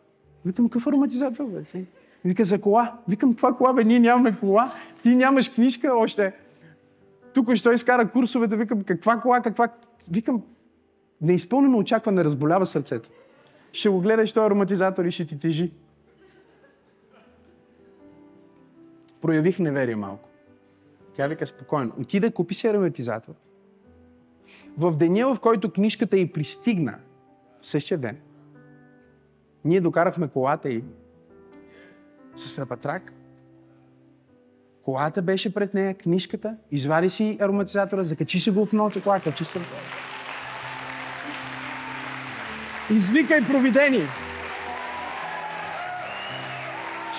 Викам, какъв ароматизатор, бе? Вика, за кола. Викам, това кола, бе, ние нямаме кола. Ти нямаш книжка още. Тук ще изкара курсовете. Викам, каква кола, каква... Викам, неизпълнено очакване разболява сърцето. Ще го гледаш този ароматизатор и ще ти тежи. Проявих неверие малко. Тя вика спокойно. Отида, купи си ароматизатор. В деня, в който книжката й пристигна, в същия ден, ние докарахме колата й с рапатрак. Колата беше пред нея, книжката, извади си ароматизатора, закачи си го в новата кола, качи се. Извикай провидение.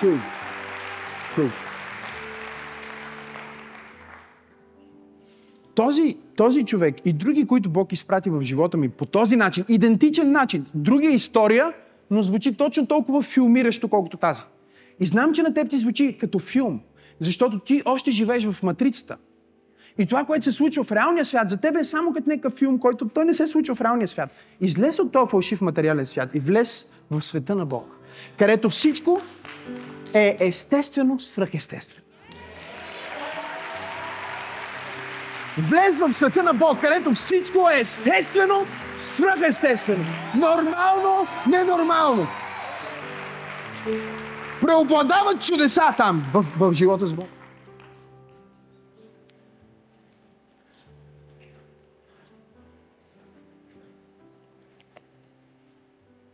Чуй. Този, този човек и други, които Бог изпрати в живота ми по този начин, идентичен начин, друга история, но звучи точно толкова филмиращо, колкото тази. И знам, че на теб ти звучи като филм, защото ти още живееш в матрицата. И това, което се случва в реалния свят, за теб е само като някакъв филм, който той не се случва в реалния свят. Излез от този фалшив материален свят и влез в света на Бог, където всичко е естествено, свръхестествено. Влез в света на Бог, където всичко е естествено, свръхестествено. Нормално, ненормално. Преобладават чудеса там, в, в живота с Бог.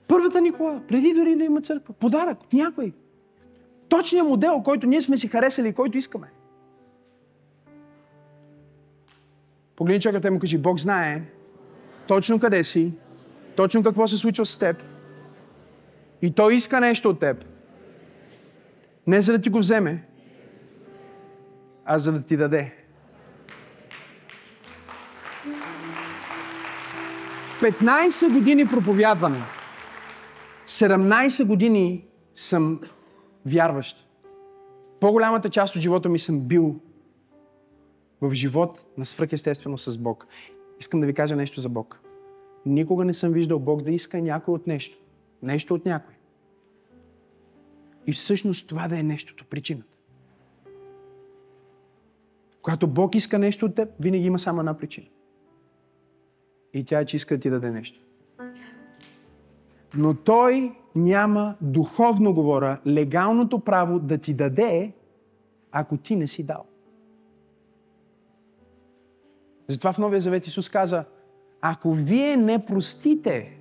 Първата ни кола, преди дори да има църква. Подарък, някой. Точният модел, който ние сме си харесали и който искаме. Погледни човекът и му кажи, Бог знае точно къде си, точно какво се случва с теб. И той иска нещо от теб. Не за да ти го вземе, а за да ти даде. 15 години проповядване. 17 години съм вярващ. По-голямата част от живота ми съм бил в живот на свръхестествено с Бог. Искам да ви кажа нещо за Бог. Никога не съм виждал Бог да иска някой от нещо. Нещо от някой. И всъщност това да е нещото, причината. Когато Бог иска нещо от теб, винаги има само една причина. И тя е, че иска да ти даде нещо. Но Той няма, духовно говоря, легалното право да ти даде, ако ти не си дал. Затова в Новия Завет Исус каза, ако вие не простите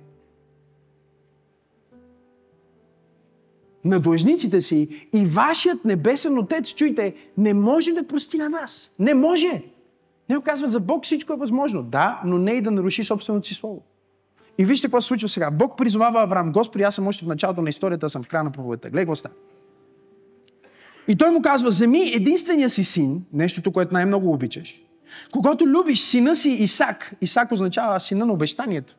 на длъжниците си и вашият небесен отец, чуйте, не може да прости на вас. Не може. Не казват, за Бог всичко е възможно. Да, но не и да наруши собственото си слово. И вижте какво се случва сега. Бог призовава Авраам, Господи, аз съм още в началото на историята, съм в края на проповедта. Гледай какво. И той му казва, вземи единствения си син, нещото, което най-много обичаш, когато любиш сина си Исак, Исак означава сина на обещанието.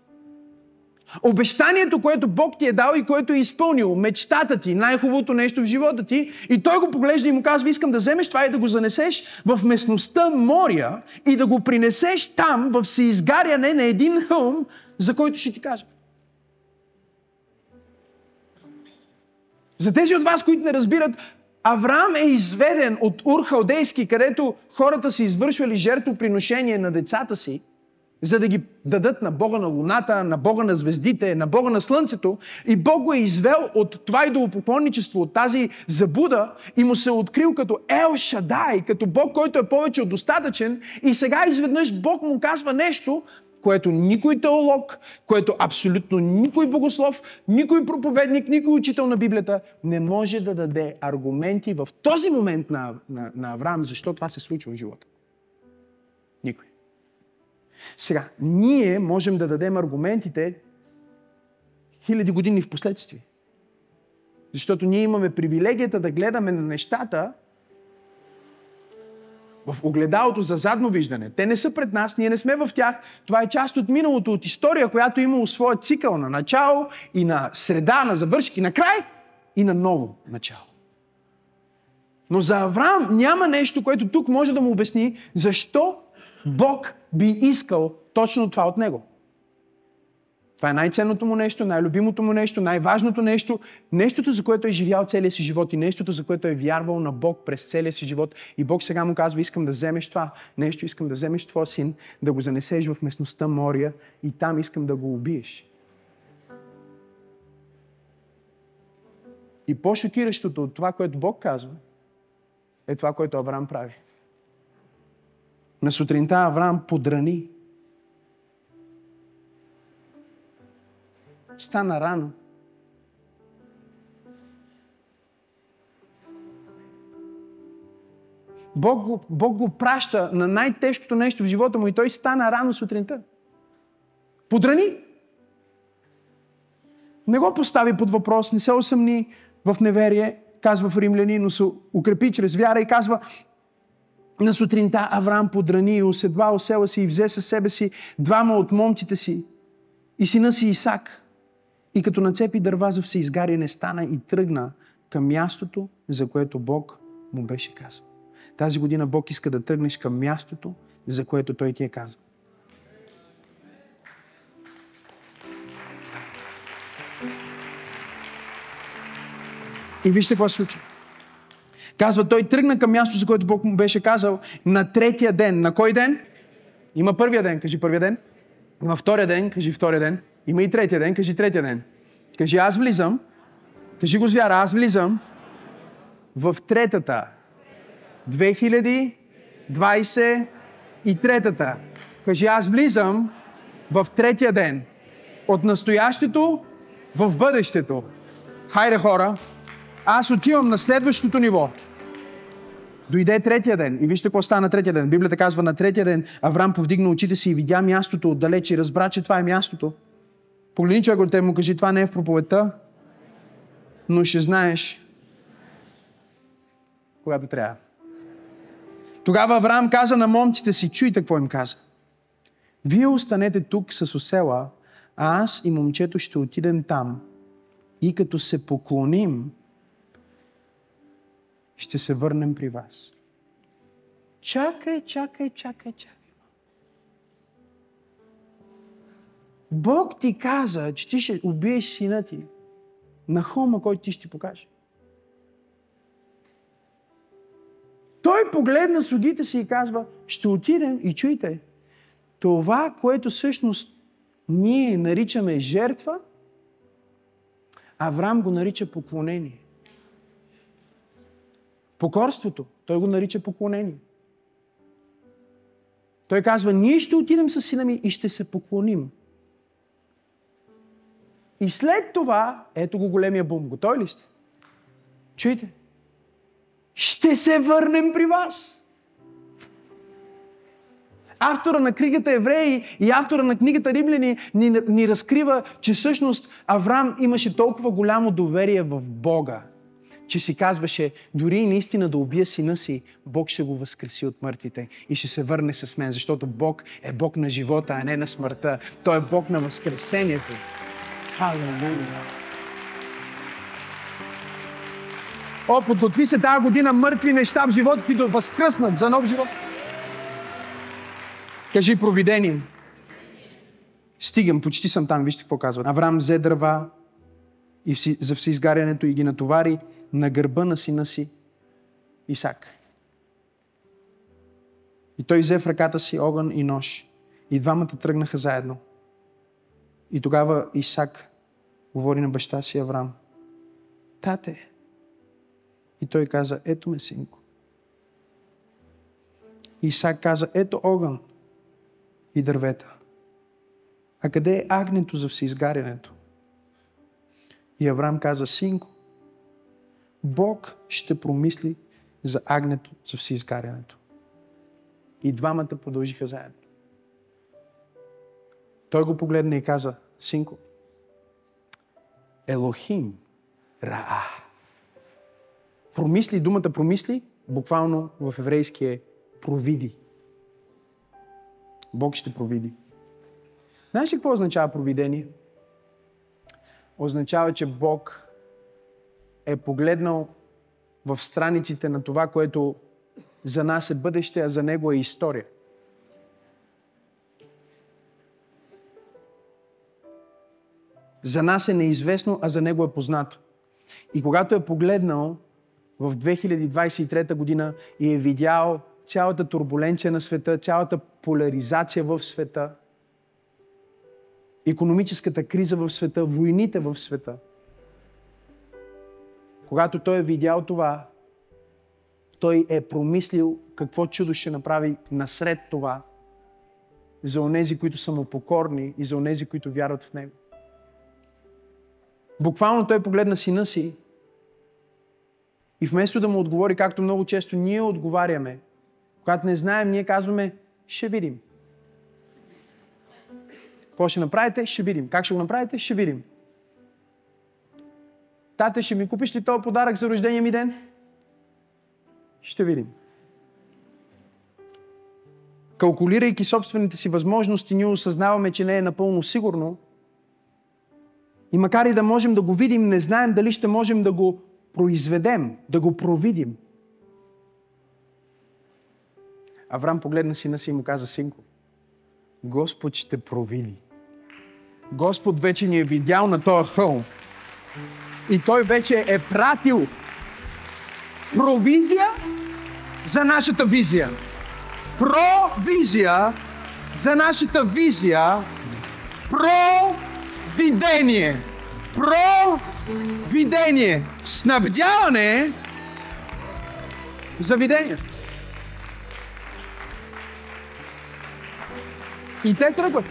Обещанието, което Бог ти е дал и което е изпълнил, мечтата ти, най-хубавото нещо в живота ти, и той го поглежда и му казва, искам да вземеш това и да го занесеш в местността Мория и да го принесеш там, в съизгаряне на един хълм, за който ще ти кажа. За тези от вас, които не разбират, Авраам е изведен от Ур Халдейски, където хората са извършвали жертвоприношение на децата си, за да ги дадат на Бога на Луната, на Бога на звездите, на Бога на Слънцето. И Бог го е извел от това идолопоклонничество, от тази забуда и му се е открил като Ел Шадай, като Бог, който е повече от достатъчен. И сега изведнъж Бог му казва нещо, което никой теолог, което абсолютно никой богослов, никой проповедник, никой учител на Библията не може да даде аргументи в този момент на, на, на Авраам, защо това се случва в живота. Никой. Сега, ние можем да дадем аргументите хиляди години в последствие. Защото ние имаме привилегията да гледаме на нещата в огледалото за задно виждане. Те не са пред нас, ние не сме в тях. Това е част от миналото, от история, която е своя цикъл на начало и на среда, на завършки, на край и на ново начало. Но за Авраам няма нещо, което тук може да му обясни защо Бог би искал точно това от него. Това е най-ценното му нещо, най-любимото му нещо, най-важното нещо, нещото, за което е живял целия си живот и нещото, за което е вярвал на Бог през целия си живот. И Бог сега му казва, искам да вземеш това нещо, искам да вземеш твоя син, да го занесеш в местността Мория и там искам да го убиеш. И по-шокиращото от това, което Бог казва, е това, което Авраам прави. На сутринта Авраам подрани стана рано. Бог го, Бог го праща на най-тежкото нещо в живота му и той стана рано сутринта. Подрани. Не го постави под въпрос, не се усъмни в неверие, казва в Римляни, но се укрепи чрез вяра и казва, на сутринта Авраам подрани и уседва осела си и взе със себе си двама от момците си и сина си Исак и като нацепи дърва за всеизгаряне стана и тръгна към мястото, за което Бог му беше казал. Тази година Бог иска да тръгнеш към мястото, за което Той ти е казал. И вижте какво се случи. Казва, той тръгна към мястото, за което Бог му беше казал на третия ден. На кой ден? Има първия ден, кажи първия ден. Има втория ден, кажи втория ден. Има и третия ден, кажи третия ден. Кажи, аз влизам. Кажи го с вяра, аз влизам в третата. 2023 и третата. Кажи, аз влизам в третия ден. От настоящето в бъдещето. Хайде хора, аз отивам на следващото ниво. Дойде третия ден. И вижте какво стана на третия ден. Библията казва на третия ден Авраам повдигна очите си и видя мястото отдалеч и разбра, че това е мястото. Погледни човек от те му кажи, това не е в проповедта, но ще знаеш, когато трябва. Тогава Авраам каза на момците си, чуйте какво им каза. Вие останете тук с осела, а аз и момчето ще отидем там. И като се поклоним, ще се върнем при вас. Чакай, чакай, чакай, чакай. Бог ти каза, че ти ще убиеш сина ти на хома, който ти ще покаже. Той погледна слугите си и казва, ще отидем и чуйте, това, което всъщност ние наричаме жертва, Авраам го нарича поклонение. Покорството, той го нарича поклонение. Той казва, ние ще отидем с сина ми и ще се поклоним. И след това, ето го големия бум. Готови ли сте? Чуйте. Ще се върнем при вас. Автора на книгата Евреи и автора на книгата Римляни ни, ни разкрива, че всъщност Авраам имаше толкова голямо доверие в Бога, че си казваше, дори наистина да убия сина си, Бог ще го възкреси от мъртвите и ще се върне с мен, защото Бог е Бог на живота, а не на смъртта. Той е Бог на възкресението. Халелуя! О, подготви се тази година мъртви неща в живота ти да възкръснат за нов живот. Кажи провидение. Стигам, почти съм там. Вижте какво казва. Авраам взе дърва и вси, за всеизгарянето и ги натовари на гърба на сина си Исак. И той взе в ръката си огън и нож. И двамата тръгнаха заедно. И тогава Исак говори на баща си Авраам. Тате. И той каза, ето ме, синко. Исак каза, ето огън и дървета. А къде е агнето за всеизгарянето? И Авраам каза, синко, Бог ще промисли за агнето за всеизгарянето. И двамата продължиха заедно. Той го погледна и каза, синко, Елохим Раа. Промисли, думата промисли, буквално в еврейски е провиди. Бог ще провиди. Знаеш ли какво означава провидение? Означава, че Бог е погледнал в страниците на това, което за нас е бъдеще, а за Него е история. За нас е неизвестно, а за Него е познато. И когато е погледнал в 2023 година и е видял цялата турбуленция на света, цялата поляризация в света, економическата криза в света, войните в света. Когато той е видял това, той е промислил какво чудо ще направи насред това за онези, които са му покорни и за онези, които вярват в него. Буквално той погледна сина си и вместо да му отговори, както много често ние отговаряме, когато не знаем, ние казваме, ще видим. Какво ще направите? Ще видим. Как ще го направите? Ще видим. Тате, ще ми купиш ли този подарък за рождения ми ден? Ще видим. Калкулирайки собствените си възможности, ние осъзнаваме, че не е напълно сигурно. И макар и да можем да го видим, не знаем дали ще можем да го произведем, да го провидим. Авраам погледна сина си и му каза, синко, Господ ще провиди. Господ вече ни е видял на този хълм. И Той вече е пратил провизия за нашата визия. Провизия за нашата визия. Провидение. Провидение. Снабдяване за видение. И те тръгват.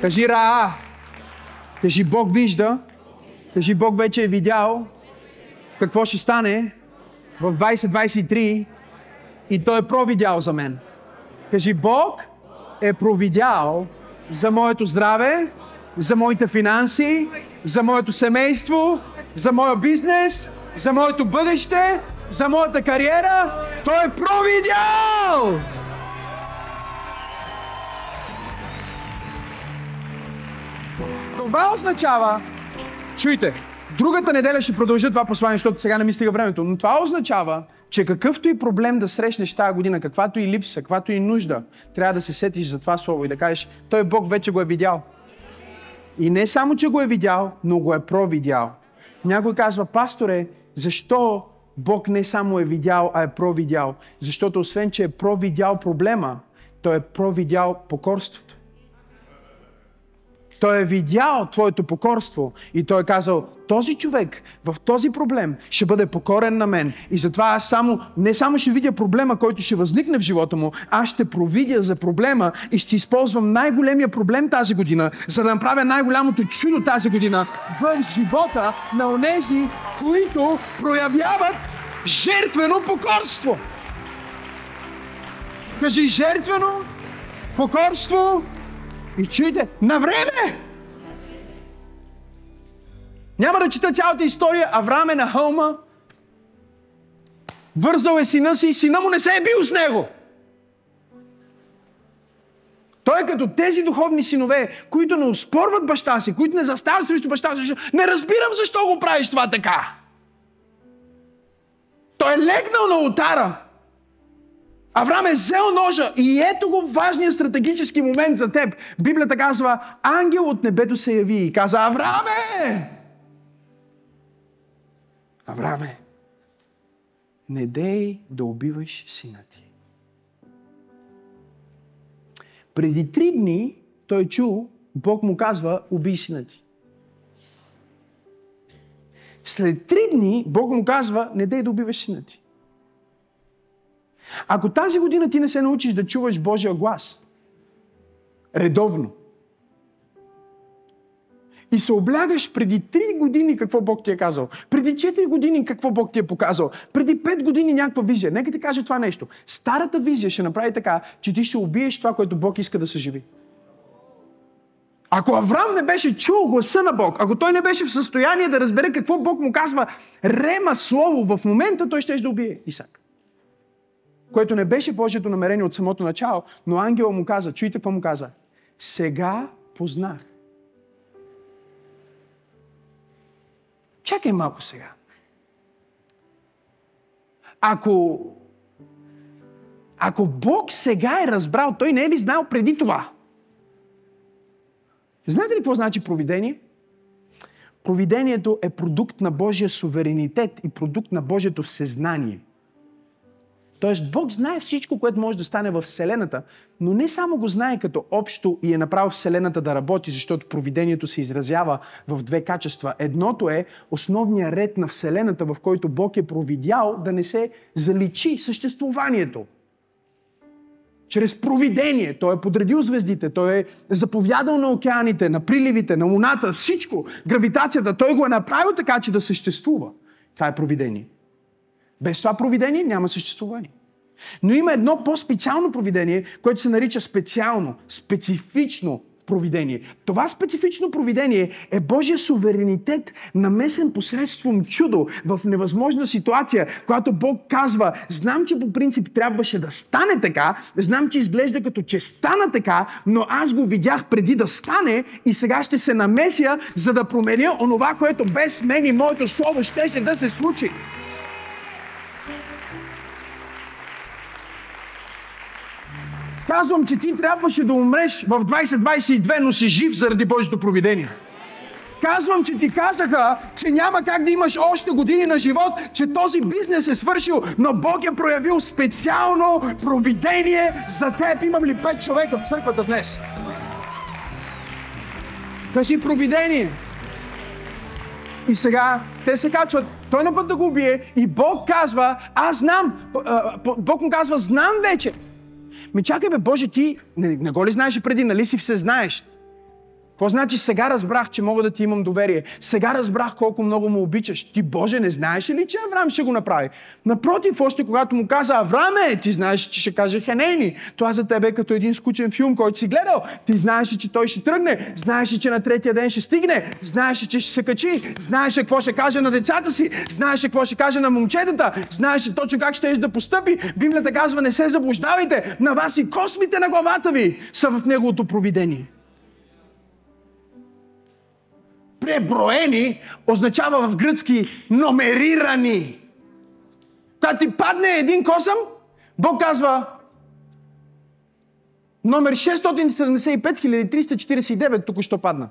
Кажи Раа. Кажи Бог вижда. Кажи Бог вече е видял какво ще стане в 2023 и Той е провидял за мен. Кажи Бог е провидял за моето здраве, за моите финанси, за моето семейство, за моя бизнес, за моето бъдеще, за моята кариера. Той е провидял! Това означава, чуйте, другата неделя ще продължа това послание, защото сега не ми стига времето, но това означава, че какъвто и проблем да срещнеш тази година, каквато и липса, каквато и нужда, трябва да се сетиш за това слово и да кажеш, той Бог вече го е видял. И не само, че го е видял, но го е провидял. Някой казва, пасторе, защо Бог не само е видял, а е провидял? Защото освен, че е провидял проблема, той е провидял покорството. Той е видял твоето покорство и той е казал, този човек в този проблем ще бъде покорен на мен. И затова аз само, не само ще видя проблема, който ще възникне в живота му, аз ще провидя за проблема и ще използвам най-големия проблем тази година, за да направя най-голямото чудо тази година в живота на онези, които проявяват жертвено покорство. Кажи жертвено, покорство и чуйте, на време! Няма да чета цялата история. Авраам е на хълма. Вързал е сина си и сина му не се е бил с него. Той е като тези духовни синове, които не успорват баща си, които не застават срещу баща си. Не разбирам защо го правиш това така. Той е легнал на ултара. Авраам е взел ножа и ето го важният стратегически момент за теб. Библията казва, ангел от небето се яви и каза, Аврааме! Аврааме, не дей да убиваш сина ти. Преди три дни той чул, Бог му казва, убий сина ти. След три дни Бог му казва, не дей да убиваш сина ти. Ако тази година ти не се научиш да чуваш Божия глас, редовно, и се облягаш преди 3 години какво Бог ти е казал, преди 4 години какво Бог ти е показал, преди 5 години някаква визия. Нека ти кажа това нещо. Старата визия ще направи така, че ти ще убиеш това, което Бог иска да съживи. Ако Авраам не беше чул гласа на Бог, ако той не беше в състояние да разбере какво Бог му казва, рема слово в момента, той ще да убие Исак. Което не беше Божието намерение от самото начало, но ангела му каза, чуйте какво му каза, сега познах Чакай малко сега. Ако, ако Бог сега е разбрал, той не е ли знал преди това? Знаете ли какво значи провидение? Провидението е продукт на Божия суверенитет и продукт на Божието всезнание. Тоест Бог знае всичко, което може да стане в Вселената, но не само го знае като общо и е направил Вселената да работи, защото провидението се изразява в две качества. Едното е основния ред на Вселената, в който Бог е провидял да не се заличи съществуванието. Чрез провидение. Той е подредил звездите, той е заповядал на океаните, на приливите, на луната, всичко. Гравитацията, той го е направил така, че да съществува. Това е провидение. Без това провидение няма съществуване. Но има едно по-специално провидение, което се нарича специално, специфично провидение. Това специфично провидение е Божия суверенитет, намесен посредством чудо в невъзможна ситуация, когато Бог казва, знам, че по принцип трябваше да стане така, знам, че изглежда като че стана така, но аз го видях преди да стане и сега ще се намеся, за да променя онова, което без мен и моето слово ще да се случи. Казвам, че ти трябваше да умреш в 2022, но си жив заради Божието провидение. Казвам, че ти казаха, че няма как да имаш още години на живот, че този бизнес е свършил, но Бог е проявил специално провидение за теб. Имам ли пет човека в църквата днес? Кажи провидение. И сега те се качват, той на път да го убие и Бог казва, аз знам, Бог му казва, знам вече, ми чакай бе, Боже, ти не, не го ли знаеш преди, нали си все знаеш? Какво значи сега разбрах, че мога да ти имам доверие? Сега разбрах колко много му обичаш. Ти, Боже, не знаеш ли, че Авраам ще го направи? Напротив, още когато му каза Авраме, ти знаеш, че ще каже Хенени. Това за тебе е като един скучен филм, който си гледал. Ти знаеш, че той ще тръгне. Знаеш, че на третия ден ще стигне. Знаеш, че ще се качи. Знаеш какво ще каже на децата си. Знаеш какво ще каже на момчетата. Знаеш точно как ще да постъпи. Библията казва, не се заблуждавайте. На вас и космите на главата ви са в неговото провидение. Преброени означава в гръцки номерирани. Когато ти падне един косъм, Бог казва номер 675 349 тук що падна.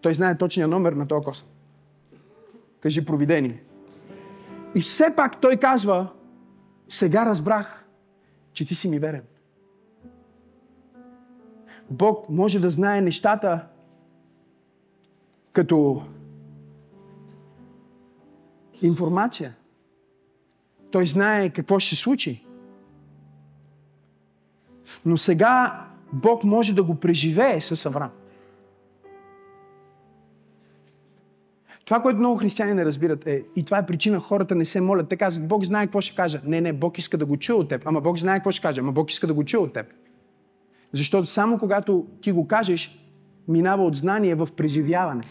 Той знае точния номер на този косъм. Кажи провидение. И все пак той казва, сега разбрах, че ти си ми верен. Бог може да знае нещата като информация. Той знае какво ще се случи. Но сега Бог може да го преживее с Авраам. Това, което много християни не разбират е, и това е причина хората не се молят. Те казват, Бог знае какво ще каже. Не, не, Бог иска да го чуе от теб. Ама Бог знае какво ще каже. Ама Бог иска да го чуе от теб. Защото само когато ти го кажеш, минава от знание в преживяване.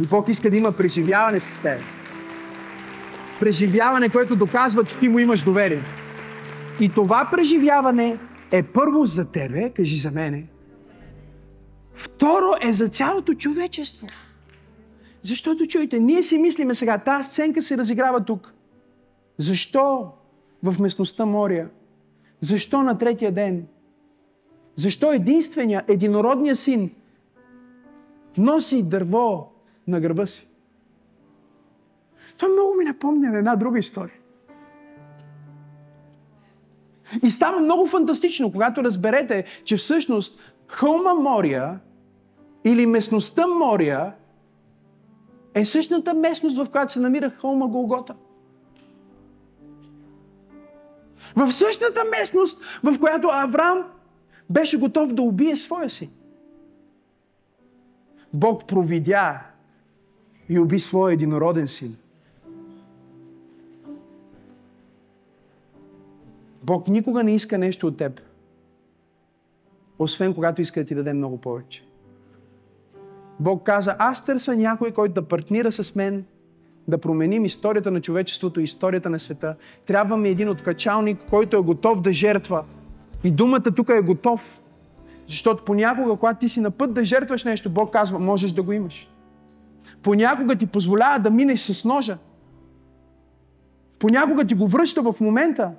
И Бог иска да има преживяване с теб. Преживяване, което доказва, че ти му имаш доверие. И това преживяване е първо за тебе, кажи за мене. Второ е за цялото човечество. Защото, чуйте, ние си мислиме сега, тази сценка се разиграва тук. Защо в местността Мория? Защо на третия ден? Защо единствения, единородния син носи дърво на гърба си? Това много ми напомня на една друга история. И става много фантастично, когато разберете, че всъщност хълма Мория или местността Мория е същата местност, в която се намира холма Голгота. В същата местност, в която Авраам беше готов да убие своя си. Бог провидя и уби своя единороден син. Бог никога не иска нещо от теб, освен когато иска да ти даде много повече. Бог каза, аз търся някой, който да партнира с мен, да променим историята на човечеството и историята на света. Трябва ми един откачалник, който е готов да жертва. И думата тук е готов. Защото понякога, когато ти си на път да жертваш нещо, Бог казва, можеш да го имаш. Понякога ти позволява да минеш с ножа. Понякога ти го връща в момента.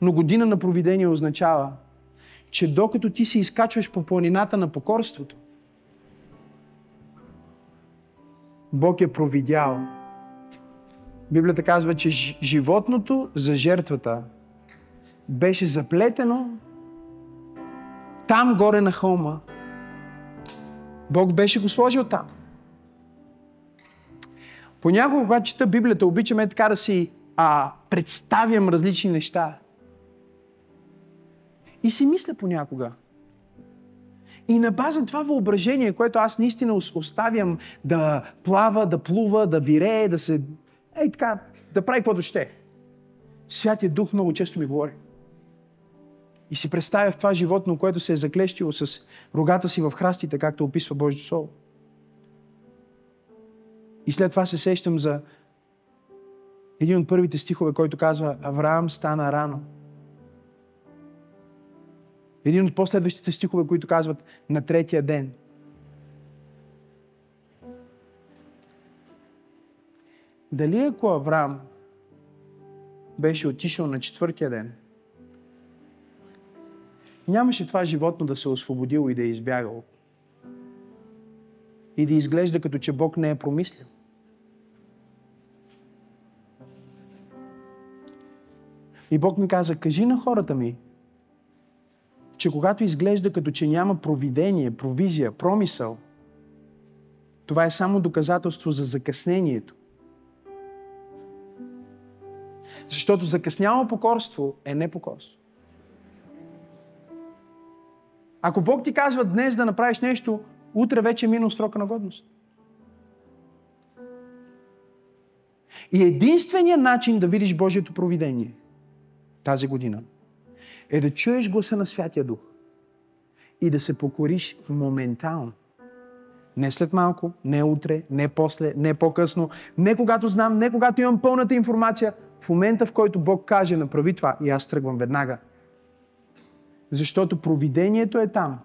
Но година на провидение означава, че докато ти се изкачваш по планината на покорството, Бог е провидял. Библията казва, че животното за жертвата беше заплетено там горе на холма. Бог беше го сложил там. Понякога, когато чета Библията, обичаме така да си а, представям различни неща. И си мисля понякога. И на база това въображение, което аз наистина оставям да плава, да плува, да вирее, да се... Ей така, да прави каквото ще. Святия Дух много често ми говори. И си представях това животно, което се е заклещило с рогата си в храстите, както описва Божието Слово. И след това се сещам за един от първите стихове, който казва Авраам стана рано. Един от последващите стихове, които казват на третия ден. Дали ако Авраам беше отишъл на четвъртия ден, нямаше това животно да се освободило и да е избягало. И да изглежда като че Бог не е промислил. И Бог ми каза, кажи на хората ми, че когато изглежда като че няма провидение, провизия, промисъл, това е само доказателство за закъснението. Защото закъсняло покорство е непокорство. Ако Бог ти казва днес да направиш нещо, утре вече е минал срока на годност. И единственият начин да видиш Божието провидение тази година – е да чуеш гласа на Святия Дух и да се покориш моментално. Не след малко, не утре, не после, не по-късно, не когато знам, не когато имам пълната информация. В момента, в който Бог каже, направи това и аз тръгвам веднага. Защото провидението е там.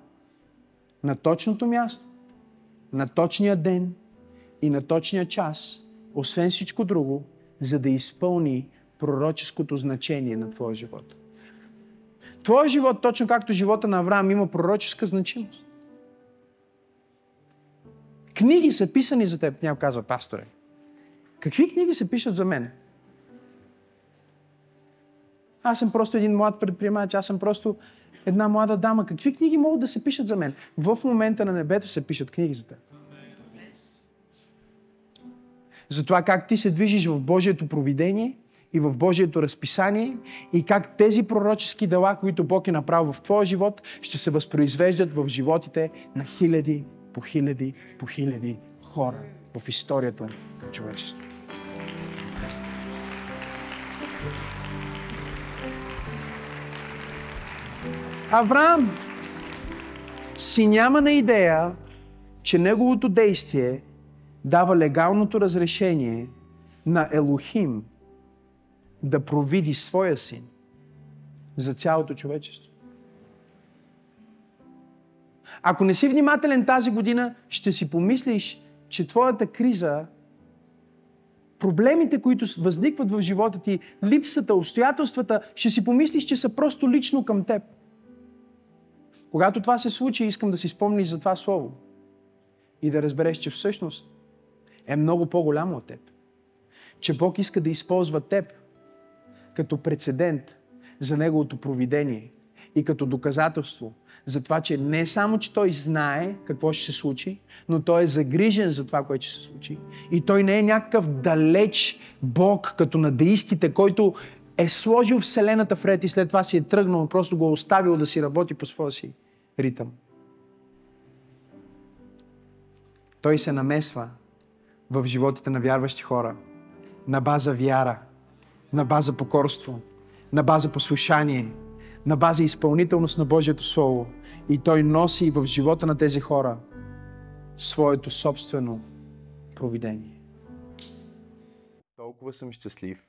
На точното място, на точния ден и на точния час, освен всичко друго, за да изпълни пророческото значение на твоя живот. Твоя живот, точно както живота на Авраам, има пророческа значимост. Книги са писани за теб, някой казва, пасторе. Какви книги се пишат за мен? Аз съм просто един млад предприемач, аз съм просто една млада дама. Какви книги могат да се пишат за мен? В момента на небето се пишат книги за теб. За това как ти се движиш в Божието провидение и в Божието разписание и как тези пророчески дела, които Бог е направил в твоя живот, ще се възпроизвеждат в животите на хиляди по хиляди по хиляди хора в историята на човечеството. Авраам си няма на идея, че неговото действие дава легалното разрешение на Елохим да провиди своя син за цялото човечество. Ако не си внимателен тази година, ще си помислиш, че твоята криза, проблемите, които възникват в живота ти, липсата, обстоятелствата, ще си помислиш, че са просто лично към теб. Когато това се случи, искам да си спомниш за това слово и да разбереш, че всъщност е много по-голямо от теб. Че Бог иска да използва теб като прецедент за Неговото провидение и като доказателство за това, че не само, че Той знае какво ще се случи, но Той е загрижен за това, което ще се случи. И Той не е някакъв далеч Бог, като на деистите, който е сложил Вселената в ред и след това си е тръгнал, просто го е оставил да си работи по своя си ритъм. Той се намесва в животите на вярващи хора на база вяра, на база покорство, на база послушание, на база изпълнителност на Божието Слово. И Той носи в живота на тези хора своето собствено провидение. Толкова съм щастлив,